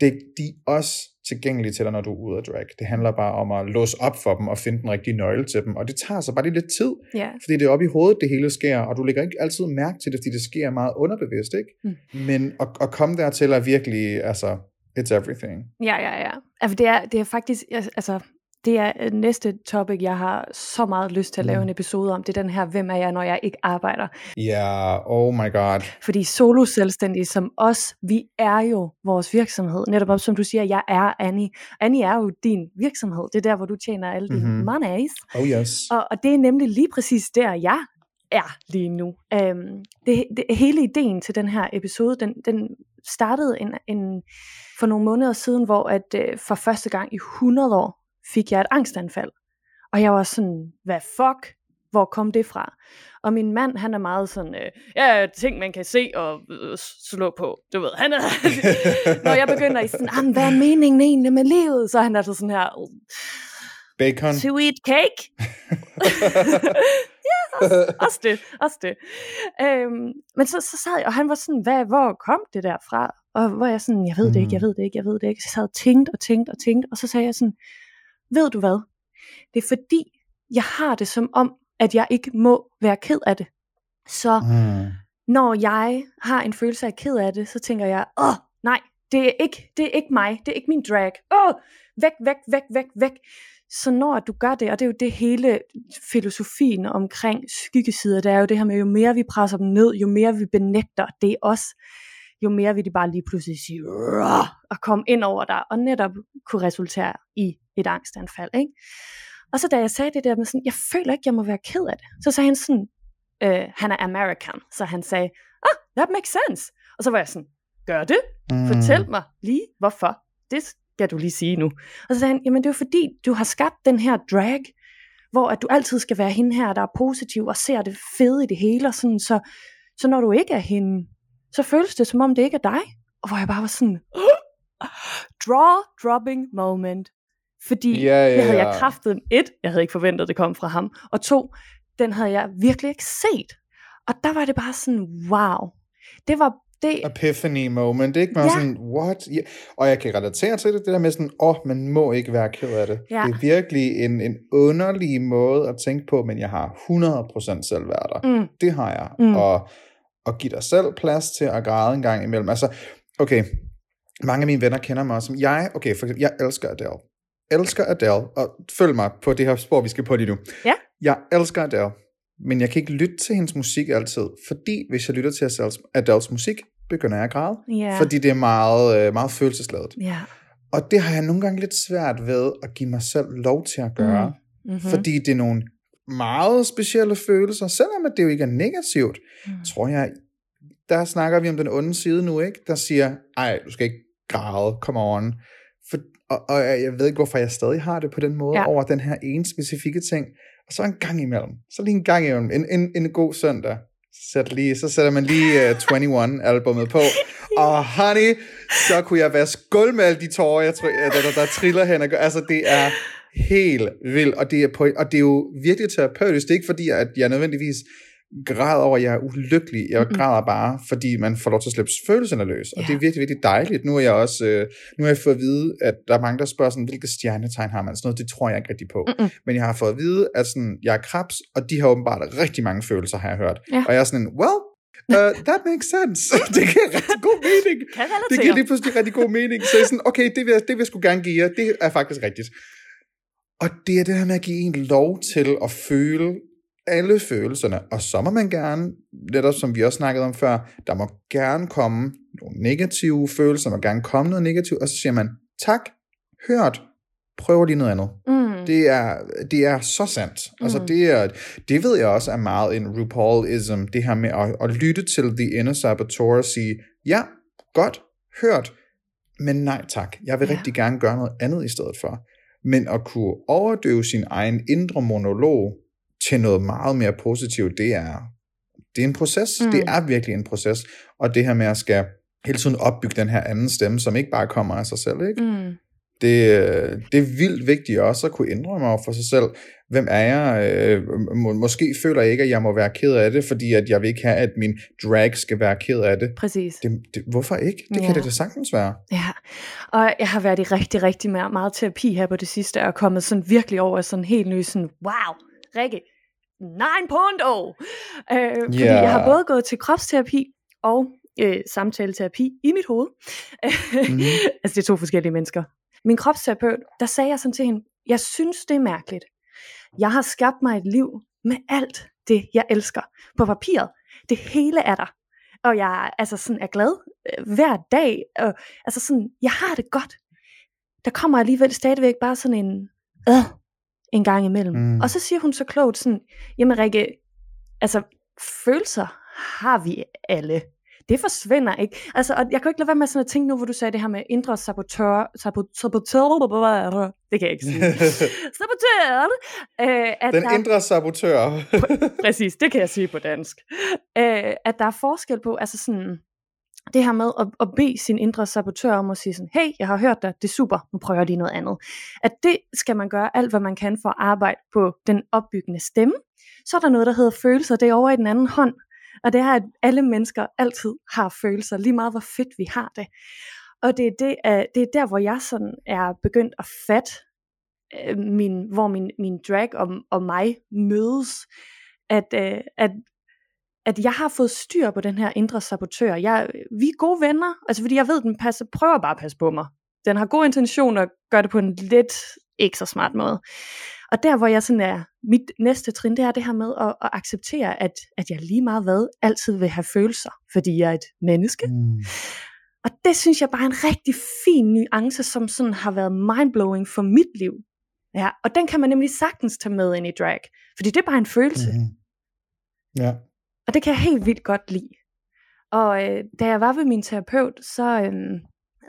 S2: det, de er også tilgængelige til dig, når du er ude af drag. Det handler bare om at låse op for dem og finde den rigtige nøgle til dem, og det tager så bare lige lidt tid,
S1: Ja.
S2: fordi det er oppe i hovedet, det hele sker, og du lægger ikke altid mærke til det, fordi det sker meget underbevidst, ikke?
S1: Mm.
S2: Men at, at komme dertil er virkelig, altså, it's everything.
S1: Ja, ja, ja. Altså, det er, det er faktisk, altså, det er øh, næste topic, jeg har så meget lyst til at lave
S2: Mm.
S1: en episode om. Det er den her, hvem er jeg, når jeg ikke arbejder?
S2: Ja, yeah, oh my god.
S1: Fordi solo selvstændige som os, vi er jo vores virksomhed. Netop op, som du siger, jeg er Annie. Annie er jo din virksomhed. Det er der, hvor du tjener alle dine
S2: Mhm.
S1: mm-hmm. monies.
S2: Oh yes.
S1: Og, og det er nemlig lige præcis der, jeg er lige nu. Øhm, det, det, hele ideen til den her episode, den, den startede en, en, for nogle måneder siden, hvor at øh, for første gang i 100 år fik jeg et angstanfald. Og jeg var sådan, hvad fuck? Hvor kom det fra? Og min mand, han er meget sådan, øh, ja, ting man kan se og øh, slå på. Du ved, han er, [laughs] når jeg begynder i sådan, "Ah, hvad er meningen egentlig med livet? Så er han altså sådan her,
S2: Bacon.
S1: to eat cake. [laughs] ja, også, også det, også det. Øhm, men så, så sad jeg, og han var sådan, hvad, hvor kom det der fra? Og hvor jeg sådan, jeg ved det ikke, jeg ved det ikke, jeg ved det ikke. Så jeg sad og tænkte og tænkte og tænkte, og så sagde jeg sådan, ved du hvad? Det er fordi, jeg har det som om, at jeg ikke må være ked af det. Så
S2: Mm.
S1: når jeg har en følelse af ked af det, så tænker jeg, åh, nej, det er ikke, det er ikke mig, det er ikke min drag. Åh, væk, væk, væk, væk, væk. Så når du gør det, og det er jo det hele filosofien omkring skyggesider, det er jo det her med, jo mere vi presser dem ned, jo mere vi benægter, det os, jo mere vil de bare lige pludselig sige, og komme ind over dig, og netop kunne resultere i et angstanfald. Ikke? Og så da jeg sagde det der med sådan, jeg føler ikke, jeg må være ked af det, så sagde han sådan, øh, han er American, så han sagde, ah, that makes sense. Og så var jeg sådan, gør det?
S2: Mm.
S1: Fortæl mig lige, hvorfor. Det skal du lige sige nu. Og så sagde han, jamen det er jo fordi, du har skabt den her drag, hvor at du altid skal være hende her, der er positiv og ser det fede i det hele, og sådan, så, så når du ikke er hende, så føles det som om det ikke er dig. Og hvor jeg bare var sådan, [gasps] draw dropping moment. Fordi
S2: Ja, ja,
S1: det havde
S2: ja.
S1: jeg kraftet et, jeg havde ikke forventet, det kom fra ham, og to, den havde jeg virkelig ikke set. Og der var det bare sådan, wow. Det var det,
S2: Epiphany moment, ikke? Man ja.
S1: Ja.
S2: sådan, what? Ja. Og jeg kan relatere til det, det der med sådan, åh, oh, man må ikke være ked af det.
S1: Ja.
S2: Det er virkelig en, en underlig måde at tænke på, men jeg har 100% selvværd der.
S1: mm,
S2: Det har jeg.
S1: Mm.
S2: Og, og give dig selv plads til at græde en gang imellem. Altså, okay, mange af mine venner kender mig som, jeg, okay, for eksempel, jeg elsker Adele. Elsker Adele, og følg mig på det her spor, vi skal på lige nu.
S1: Ja.
S2: Jeg elsker Adele, men jeg kan ikke lytte til hendes musik altid, fordi hvis jeg lytter til Adeles, musik, begynder jeg at græde.
S1: ja,
S2: Fordi det er meget, øh, meget følelsesladet.
S1: ja.
S2: Og det har jeg nogle gange lidt svært ved at give mig selv lov til at gøre. Mm.
S1: Mm-hmm.
S2: Fordi det er nogle meget specielle følelser, selvom at det jo ikke er negativt,
S1: Mm.
S2: tror jeg, der snakker vi om den onde side nu, ikke? Der siger, ej, du skal ikke græde, come on. For, og, og jeg ved ikke, hvorfor jeg stadig har det på den måde,
S1: Ja.
S2: over den her ene specifikke ting. Og så en gang imellem, så lige en gang imellem, en, en, en god søndag, sæt lige, så sætter man lige uh, 21-albummet på, [laughs] og honey, så kunne jeg vaske gulv med alle de tårer, jeg tror, der, der, der triller hen. Og Altså, det er helt vildt, og det er, på, og det er jo virkelig terapeutisk. Det er ikke fordi, at jeg nødvendigvis græder over, at jeg er ulykkelig. Jeg græder bare, fordi man får lov til at slippe følelserne løs. Og
S1: Ja.
S2: det er virkelig, virkelig dejligt. Nu er jeg også, øh, nu har jeg fået at vide, at der er mange, der spørger sådan, hvilke stjernetegn har man? Sådan noget, det tror jeg ikke rigtig på.
S1: Mm-mm.
S2: Men jeg har fået at vide, at sådan, jeg er krebs, og de har åbenbart rigtig mange følelser, har jeg hørt.
S1: Ja.
S2: Og jeg er sådan, well, uh, that makes sense. [laughs] det giver rigtig god mening.
S1: Kan.
S2: Det giver lige pludselig rigtig god mening. Så jeg er sådan, okay, det vil, jeg, det vil jeg sgu gerne give jer. Det er faktisk rigtigt. Og det er det her med at give en lov til at føle, alle følelserne, og så må man gerne, netop som vi også snakkede om før, der må gerne komme nogle negative følelser, der må gerne komme noget negativt, og så siger man, tak, hørt, prøver lige noget andet.
S1: Mm.
S2: Det er, det er så sandt. Mm. Altså det, er, det ved jeg også er meget en RuPaulism, det her med at, at lytte til The Inner Saboteur og sige, ja, godt, hørt, men nej tak, jeg vil
S1: Ja.
S2: ja. rigtig gerne gøre noget andet i stedet for. Men at kunne overdøve sin egen indre monolog til noget meget mere positivt, det er, det er en proces.
S1: Mm.
S2: Det er virkelig en proces. Og det her med at skal hele tiden opbygge den her anden stemme, som ikke bare kommer af sig selv, ikke?
S1: Mm.
S2: Det, øh, det er vildt vigtigt også at kunne indrømme over for sig selv, hvem er jeg? Øh, må, måske føler jeg ikke, at jeg må være ked af det, fordi at jeg vil ikke have, at min drag skal være ked af det.
S1: Præcis.
S2: det, det hvorfor ikke? Det
S1: Ja.
S2: kan det da sagtens være.
S1: Ja, og jeg har været i rigtig, rigtig meget, meget terapi her på det sidste, og kommet sådan virkelig over sådan helt ny, sådan, wow, Rikke, 9.0. Øh, fordi
S2: Ja.
S1: jeg har både gået til kropsterapi og øh, samtaleterapi i mit hoved.
S2: Mhm. [laughs]
S1: altså det er to forskellige mennesker. Min kropsterapeut, der sagde jeg sådan til hende, jeg synes det er mærkeligt. Jeg har skabt mig et liv med alt det, jeg elsker. På papiret. Det hele er der. Og jeg altså sådan er glad øh, hver dag. Og, altså sådan, jeg har det godt. Der kommer alligevel stadigvæk bare sådan en, øh, en gang imellem.
S2: Mm.
S1: Og så siger hun så klogt sådan, jamen Rikke, altså følelser har vi alle. Det forsvinder ikke. Altså, og jeg kan ikke lade være med sådan at tænke nu, hvor du sagde det her med indre sabotør, sabot, sabotør, det kan jeg ikke sige. [laughs] sabotør, øh, at
S2: Den
S1: der,
S2: indre sabotør.
S1: præcis, det kan jeg sige på dansk, øh, at der er forskel på, altså sådan, det her med at, at bede sin indre sabotør om at sige sådan, hey, jeg har hørt dig, det er super, nu prøver jeg lige noget andet. At det skal man gøre alt, hvad man kan for at arbejde på den opbyggende stemme. Så er der noget, der hedder følelser, det er over i den anden hånd. Og det er, at alle mennesker altid har følelser, lige meget hvor fedt vi har det. Og det er, det, uh, det er der, hvor jeg sådan er begyndt at fatte, uh, min, hvor min, min drag og, og mig mødes. At, uh, at, at jeg har fået styr på den her indre sabotør. Jeg, vi er gode venner, altså fordi jeg ved, den passer, prøver bare at passe på mig. Den har gode intentioner og gør det på en lidt ikke så smart måde. Og der hvor jeg sådan er, mit næste trin, det er det her med at, at acceptere, at, at jeg lige meget hvad, altid vil have følelser, fordi jeg er et menneske.
S2: Mm.
S1: Og det synes jeg bare er en rigtig fin nuance, som sådan har været mindblowing for mit liv. Ja, og den kan man nemlig sagtens tage med ind i drag, fordi det er bare en følelse.
S2: Mm. Ja.
S1: Og det kan jeg helt vildt godt lide. Og øh, da jeg var ved min terapeut, så, øhm,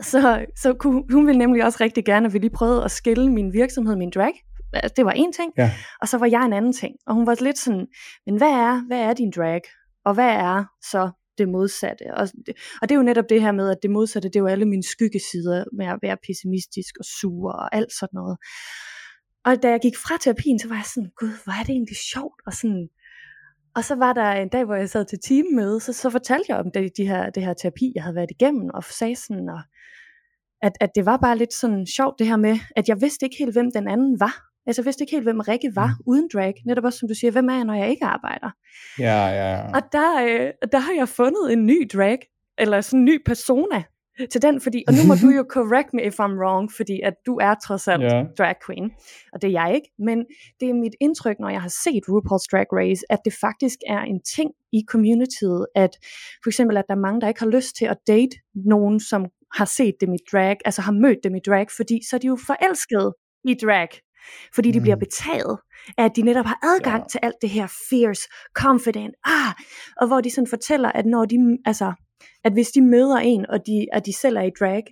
S1: så, så kunne, hun ville nemlig også rigtig gerne, at vi lige prøvede at skille min virksomhed, min drag. Altså, Det var en ting,
S2: Ja.
S1: og så var jeg en anden ting. Og hun var lidt sådan, men hvad er, hvad er din drag? Og hvad er så det modsatte? Og det, og det er jo netop det her med, at det modsatte, det er jo alle mine skyggesider med at være pessimistisk og sur og alt sådan noget. Og da jeg gik fra terapien, så var jeg sådan, gud, hvor er det egentlig sjovt, og sådan, og så var der en dag, hvor jeg sad til teammøde, så, så fortalte jeg om det, de her, det her terapi, jeg havde været igennem, og sagde sådan, og, at, at det var bare lidt sådan sjovt det her med, at jeg vidste ikke helt, hvem den anden var. Altså jeg vidste ikke helt, hvem Rikke var mm. uden drag. Netop også som du siger, hvem er jeg, når jeg ikke arbejder?
S2: Ja, ja, ja.
S1: Og der, øh, der har jeg fundet en ny drag, eller sådan en ny persona til den, fordi, og nu må du jo [laughs] correct me if I'm wrong, fordi at du er trods alt
S2: Ja.
S1: drag queen, og det er jeg ikke, men det er mit indtryk, når jeg har set RuPaul's Drag Race, at det faktisk er en ting i communityet, at for eksempel, at der er mange, der ikke har lyst til at date nogen, som har set dem i drag, altså har mødt dem i drag, fordi så er de jo forelskede i drag, fordi de
S2: Mm.
S1: bliver betaget af, at de netop har adgang
S2: Ja.
S1: til alt det her fierce, confident, ah, og hvor de sådan fortæller, at når de, altså, at hvis de møder en, og de, at de selv er i drag,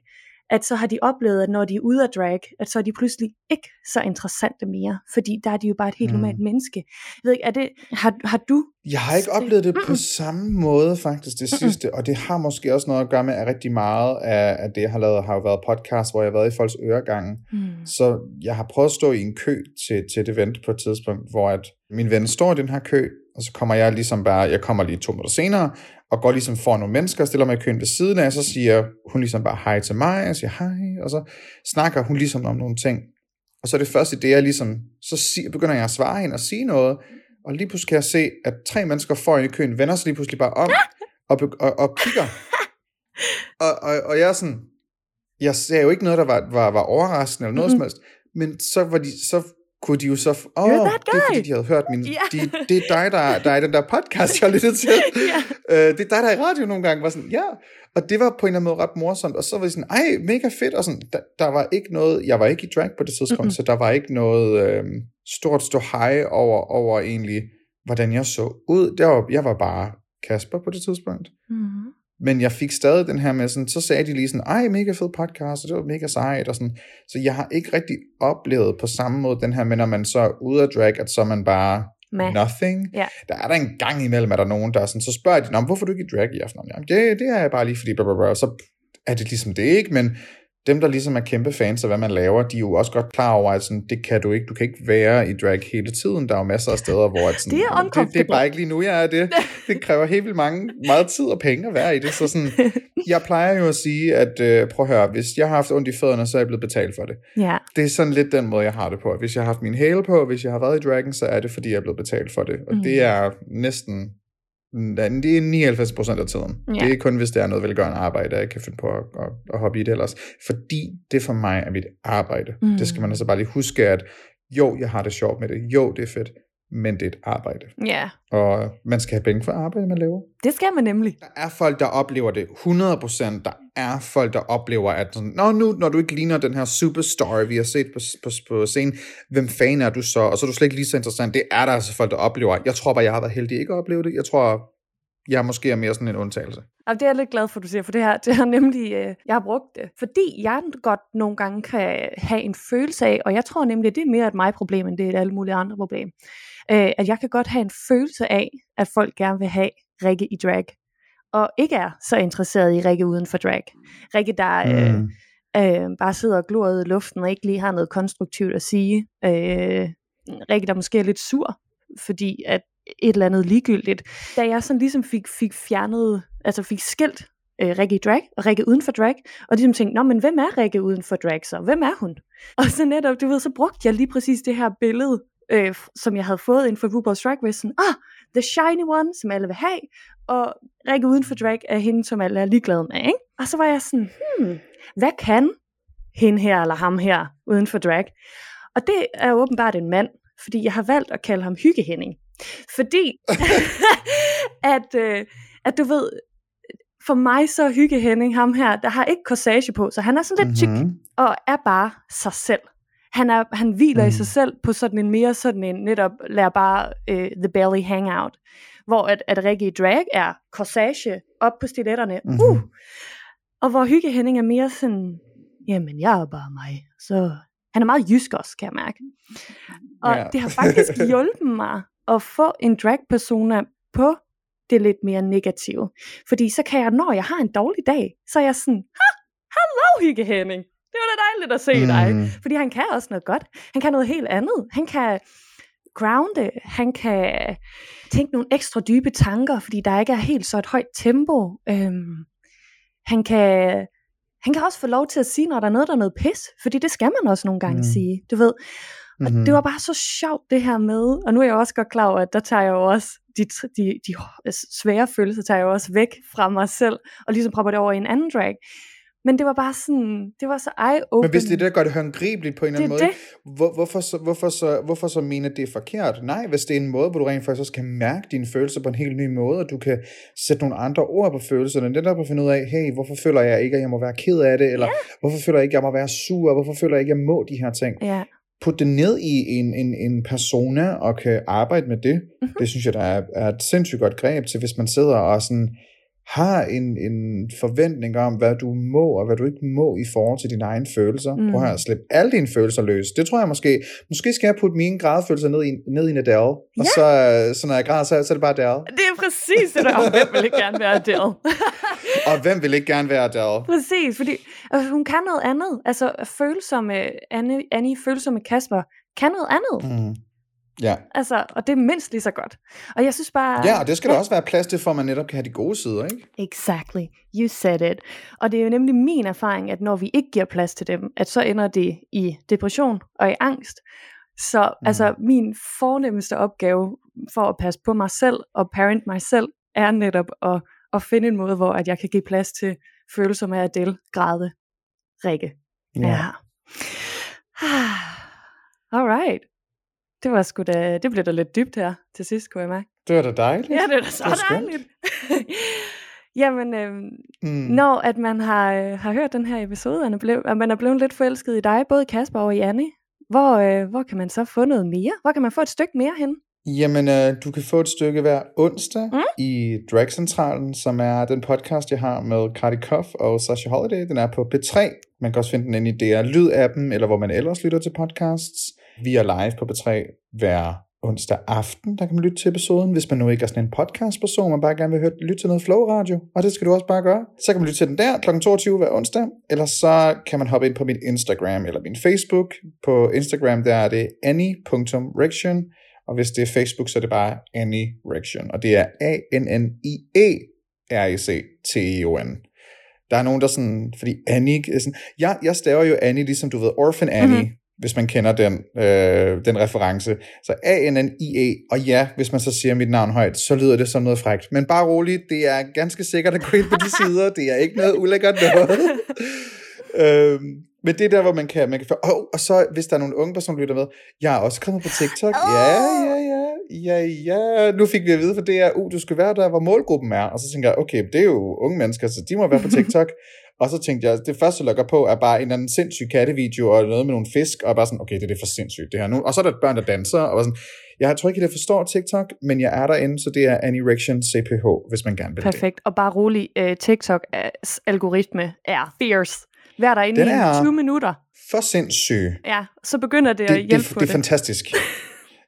S1: at så har de oplevet, at når de er ude af drag, at så er de pludselig ikke så interessante mere, fordi der er de jo bare et helt
S2: Mm.
S1: normalt menneske. Jeg ved ikke, er det, har, har du?
S2: Jeg har ikke oplevet det på samme måde faktisk det sidste, og det har måske også noget at gøre med, at rigtig meget af, af det, jeg har lavet, har jo været podcast, hvor jeg har været i folks øregange.
S1: Hmm.
S2: Så jeg har prøvet at stå i en kø til, til et event på et tidspunkt, hvor at min ven står i den her kø, og så kommer jeg ligesom bare, jeg kommer lige to minutter senere, og går ligesom for nogle mennesker, og stiller mig i køen ved siden af, og så siger hun ligesom bare hej til mig, og jeg siger hej, og så snakker hun ligesom om nogle ting. Og så er det første, det er ligesom, så sig, begynder jeg at svare hende og sige noget, og lige pludselig kan jeg se, at tre mennesker foran i køen vender sig lige pludselig bare om, [laughs] og, og, og kigger. Og, og, og jeg er sådan, jeg sagde jo ikke noget, der var, var, var overraskende eller noget
S1: Mhm.
S2: mm-hmm. som helst, men så, var de, så kunne de jo så... Åh, oh,
S1: You're
S2: det
S1: that
S2: er fordi, de havde hørt min...
S1: Ja.
S2: De, det er dig, der, der er den der podcast, jeg har lyttet til. [laughs]
S1: Ja.
S2: øh, det er dig, der er i radio nogle gange. Var sådan, ja. Og det var på en eller anden måde ret morsomt. Og så var vi sådan, ej, mega fedt. Og sådan, der, der var ikke noget... Jeg var ikke i drag på det tidspunkt,
S1: Mm-mm.
S2: så der var ikke noget øh, stort stå hej over, over egentlig, hvordan jeg så ud. Det var, jeg var bare Kasper på det tidspunkt.
S1: Mm-hmm.
S2: Men jeg fik stadig den her med sådan, så sagde de lige sådan, ej, mega fed podcast, og det var mega sejt, og sådan. Så jeg har ikke rigtig oplevet på samme måde den her med, når man så er ude af drag, at så er man bare
S1: Meh.
S2: nothing.
S1: Ja.
S2: Der er der en gang imellem, at der er nogen, der er sådan, så spørger de, "Nå, men hvorfor er du ikke i drag i aften? Jamen, det, det er jeg bare lige, fordi blah, blah, blah. Så er det ligesom det ikke, men dem, der ligesom er kæmpe fans af, hvad man laver, de er jo også godt klar over, at sådan, det kan du ikke. Du kan ikke være i drag hele tiden. Der er jo masser af steder, hvor at [laughs] sådan,
S1: Det er
S2: "Jamen, det, det er
S1: uncomfortable."
S2: bare ikke lige nu, jeg er det. [laughs] Det kræver helt vildt mange, meget tid og penge at være i det. Så sådan, jeg plejer jo at sige, at øh, prøv at høre, hvis jeg har haft ondt i fødderne, så er jeg blevet betalt for det.
S1: Ja.
S2: Det er sådan lidt den måde, jeg har det på. Hvis jeg har haft min hæle på, hvis jeg har været i Dragon, så er det, fordi jeg er blevet betalt for det. Og
S1: mm.
S2: det er næsten... Det er 99 procent af tiden.
S1: Ja.
S2: Det er kun, hvis det er noget velgørende arbejde, jeg kan finde på at, at, at hoppe i det ellers. Fordi det for mig er mit arbejde.
S1: Mm.
S2: Mm. Det skal man altså bare lige huske, at jo, jeg har det sjovt med det. Jo, det er fedt. Men det er et arbejde.
S1: ja,
S2: Og man skal have penge for arbejde, man laver.
S1: det skal man nemlig.
S2: Der er folk, der oplever det 100%. Der er folk, der oplever, at sådan, Nå, nu, når du ikke ligner den her superstar, vi har set på, på, på scenen, hvem fan er du så? Og så er du slet ikke lige så interessant. Det er der altså folk, der oplever. Jeg tror bare, jeg har været heldig ikke at opleve det. Jeg tror, jeg måske er mere sådan en undtagelse.
S1: Altså, det er jeg lidt glad for, du siger, for det her, det har nemlig, øh, jeg har brugt det. Fordi jeg godt nogle gange kan have en følelse af, og jeg tror nemlig, at det er mere et mig-problem, end det er et alle mulige andre problem, øh, at jeg kan godt have en følelse af, at folk gerne vil have Rikke i drag, og ikke er så interesseret i Rikke uden for drag. Rikke, der øh,
S2: Mm.
S1: øh, bare sidder og glor i luften, og ikke lige har noget konstruktivt at sige. Øh, Rikke, der måske er lidt sur, fordi at et eller andet ligegyldigt. Da jeg sådan ligesom fik, fik fjernet, altså fik skilt øh, Rikke i drag, og Rikke uden for drag, og ligesom tænkte, nå, men hvem er Rikke uden for drag så? Hvem er hun? [laughs] Og så netop, du ved, så brugte jeg lige præcis det her billede, øh, som jeg havde fået inden for RuPaul's Drag Race, sådan, ah, the shiny one, som alle vil have, og Rikke uden for drag er hende, som alle er ligeglade med, ikke? Og så var jeg sådan, hmm, hvad kan hende her eller ham her uden for drag? Og det er åbenbart en mand, fordi jeg har valgt at kalde ham Hyggehenning. Fordi, [laughs] at, øh, at du ved, for mig så er Hyggehenning ham her, der har ikke corsage på, så han er sådan lidt tyk
S2: Mhm.
S1: og er bare sig selv. Han, er, han hviler mm. i sig selv på sådan en mere sådan en, netop lad bare øh, the belly hang out. Hvor at, at Rikke i drag er corsage op på stiletterne.
S2: Mhm.
S1: Uh! Og hvor Hygge Henning er mere sådan, jamen jeg er bare mig. Så han er meget jysk også, kan jeg mærke. Og
S2: Ja.
S1: det har faktisk [laughs] hjulpet mig at få en drag-persona på det lidt mere negative. Fordi så kan jeg, når jeg har en dårlig dag, så er jeg sådan, ha, hallo Hygge Henning. Det var da dejligt at se dig.
S2: Mm.
S1: Fordi han kan også noget godt. Han kan noget helt andet. Han kan grounde. Han kan tænke nogle ekstra dybe tanker, fordi der ikke er helt så et højt tempo. Øhm, han kan han kan også få lov til at sige, når der er noget, der er noget pis. Fordi det skal man også nogle gange
S2: Mm.
S1: sige. Du ved, og
S2: Mhm.
S1: det var bare så sjovt det her med, og nu er jeg også godt klar over, at der tager jeg jo også de, de, de svære følelser, tager jeg jo også væk fra mig selv, og ligesom propper det over i en anden drag. Men det var bare sådan, det var så eye-open.
S2: Men hvis det er det, der gør det håndgribeligt på en eller anden
S1: Det
S2: måde, Hvor, hvorfor, så, hvorfor, så, hvorfor så mene, at det er forkert? Nej, hvis det er en måde, hvor du rent faktisk også kan mærke dine følelser på en helt ny måde, og du kan sætte nogle andre ord på følelserne, netop at finde ud af, hey, hvorfor føler jeg ikke, at jeg må være ked af det, eller hvorfor føler jeg ikke, at jeg må være sur, hvorfor føler jeg ikke, at jeg må de her ting.
S1: Ja,
S2: Put det ned i en, en, en persona, og kan arbejde med det.
S1: Mhm.
S2: Det synes jeg, der er, er et sindssygt godt greb til, hvis man sidder og sådan har en, en forventning om, hvad du må og hvad du ikke må i forhold til dine egne følelser.
S1: Mm.
S2: Prøv her at slippe alle dine følelser løs. Det tror jeg måske, måske skal jeg putte mine grædefølelser ned i, ned i en Adele, og
S1: Ja.
S2: så, så når jeg græder, så, så er det bare Adele.
S1: det er præcis det der, og hvem vil ikke gerne være Adele? [laughs]
S2: Og hvem vil ikke gerne være Adele?
S1: præcis, fordi altså, hun kan noget andet. Altså, følsomme Annie, Annie følsomme Kasper, kan noget andet.
S2: Mm. Ja.
S1: Altså, og det er mindst lige så godt. Og jeg synes bare...
S2: ja, og det skal der også være plads til, for at man netop kan have de gode sider, ikke?
S1: Exactly. You said it. Og det er jo nemlig min erfaring, at når vi ikke giver plads til dem, at så ender det i depression og i angst. Så mm. altså min fornemmeste opgave for at passe på mig selv og parent mig selv, er netop at, at finde en måde, hvor at jeg kan give plads til følelser med Adele, græde, Rikke. Ja. [sighs] Alright. Det var sgu da, det blev da lidt dybt her til sidst, kunne jeg mærke.
S2: Det var da dejligt.
S1: Ja, det er da så
S2: Det var
S1: dejligt. [laughs] Jamen, øhm,
S2: Mm.
S1: når at man har, øh, har hørt den her episode, og blevet, at man er blevet lidt forelsket i dig, både Kasper og i Annie, hvor, øh, hvor kan man så få noget mere? Hvor kan man få et stykke mere hen?
S2: Jamen, øh, du kan få et stykke hver onsdag
S1: mm.
S2: i Dragcentralen, som er den podcast, jeg har med Cardi Koff og Sasha Holiday. Den er på P3. Man kan også finde den inde i DR Lyd-appen, eller hvor man ellers lytter til podcasts. Vi er live på B3 hver onsdag aften. Der kan man lytte til episoden, hvis man nu ikke er sådan en podcastperson, man bare gerne vil høre, lytte til noget flow radio. Og det skal du også bare gøre. Så kan man lytte til den der kl. 22 hver onsdag, eller så kan man hoppe ind på min Instagram eller min Facebook. På Instagram der er det annie.rection, og hvis det er Facebook, så er det bare Annie Rection. Og det er A-N-N-I-E R-E-C-T-E-O-N. Der er nogen, der sådan, fordi Annie, sådan, jeg, jeg staver jo Annie, ligesom du ved, Orphan Annie, mm-hmm hvis man kender den, øh, den reference. Så A-N-N-I-E, og ja, hvis man så siger mit navn højt, så lyder det som noget frækt. Men bare roligt, det er ganske sikkert at gå ind på de [laughs] sider, det er ikke noget ulækkert noget. øhm, men det er der, hvor man kan, man kan oh, og så hvis der er nogle unge personer, der lytter med, jeg er også kommet på TikTok. Ja, ja, ja, ja, ja. Nu fik vi at vide for det er, uh, du skal være der, hvor målgruppen er. Og så tænker jeg, okay, det er jo unge mennesker, så de må være på [laughs] TikTok. Og så tænkte jeg, det første, jeg logger på, er bare en eller anden sindssyg kattevideo, og noget med nogle fisk, og bare sådan, okay, det er det for sindssygt, det her nu. Og så er der børn, der danser, og sådan, jeg tror ikke, jeg forstår TikTok, men jeg er derinde, så det er Anirection CPH, hvis man gerne vil det.
S1: Perfekt. Og bare rolig, øh, TikTok-algoritme algoritme er fierce. Vær derinde
S2: Den
S1: i
S2: er-
S1: 20 minutter.
S2: For sindssyg.
S1: Ja, så begynder det,
S2: det,
S1: at
S2: det,
S1: hjælpe
S2: det,
S1: på
S2: det
S1: det.
S2: er fantastisk. [laughs]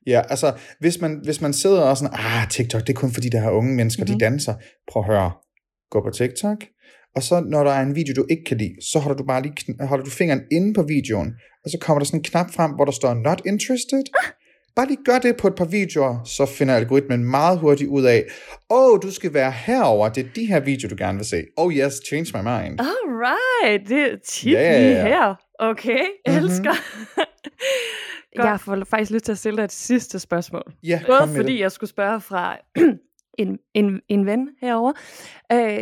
S2: Ja, altså, hvis man, hvis man sidder og sådan, ah, TikTok, det er kun fordi, der er unge mennesker,
S1: Mhm.
S2: mm-hmm. de danser. Prøv at høre. Gå på TikTok, og så når der er en video, du ikke kan lide, så holder du bare lige kn- holder du fingeren inde på videoen, og så kommer der sådan en knap frem, hvor der står not interested. Bare lige gør det på et par videoer, så finder algoritmen meget hurtigt ud af, åh, oh, du skal være herover. det er de her videoer, du gerne vil se. Oh yes, change my mind.
S1: Alright, det er tit
S2: ja,
S1: lige her. Okay,
S2: Mhm.
S1: elsker. Jeg får faktisk lyst til at stille dig et sidste spørgsmål.
S2: Ja,
S1: Både
S2: kom med
S1: fordi jeg skulle spørge fra en, en, en ven herover. Øh,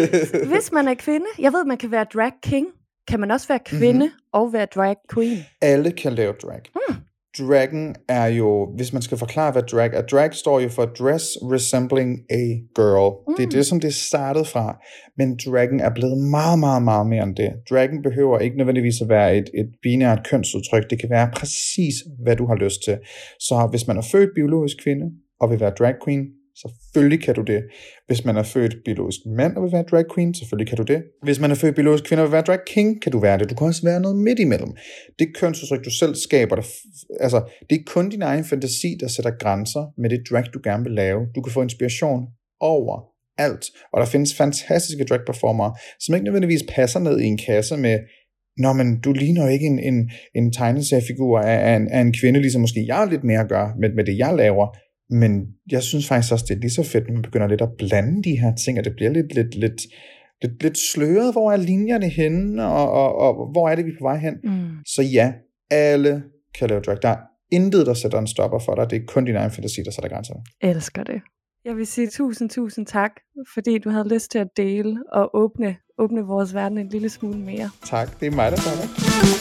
S1: [laughs] hvis man er kvinde, jeg ved, man kan være drag king. Kan man også være kvinde
S2: Mhm.
S1: mm-hmm. og være drag queen?
S2: alle kan lave drag. Mm. Dragon er jo, hvis man skal forklare, hvad drag er, drag står jo for dress resembling a girl. Mm. Det er det, som det startede fra. Men dragon er blevet meget, meget, meget mere end det. Dragon behøver ikke nødvendigvis at være et, et binært kønsudtryk. Det kan være præcis, hvad du har lyst til. Så hvis man er født biologisk kvinde og vil være drag queen, selvfølgelig kan du det. Hvis man er født biologisk mand og vil være drag queen, selvfølgelig kan du det. Hvis man er født biologisk kvinde og vil være drag king, kan du være det. Du kan også være noget midt imellem. Det kønsudtryk, du selv skaber, der, f- altså, det er kun din egen fantasi, der sætter grænser med det drag, du gerne vil lave. Du kan få inspiration over alt. Og der findes fantastiske drag performere, som ikke nødvendigvis passer ned i en kasse med Nå, men du ligner jo ikke en, en, en tegneseriefigur af, af, en, af en kvinde, ligesom måske jeg har lidt mere at gøre med, med det, jeg laver. Men jeg synes faktisk også, det er lige så fedt, når man begynder lidt at blande de her ting, og det bliver lidt, lidt, lidt, lidt, lidt sløret. Hvor er linjerne henne, og, og, og hvor er det, vi er på vej hen?
S1: Mm.
S2: Så ja, alle kan lave drag. Der er intet, der sætter en stopper for dig. Det er kun din egen fantasi, der sætter grænser.
S1: Elsker det. Jeg vil sige tusind, tusind tak, fordi du havde lyst til at dele og åbne, åbne vores verden en lille smule mere.
S2: Tak, det er mig, der tager det.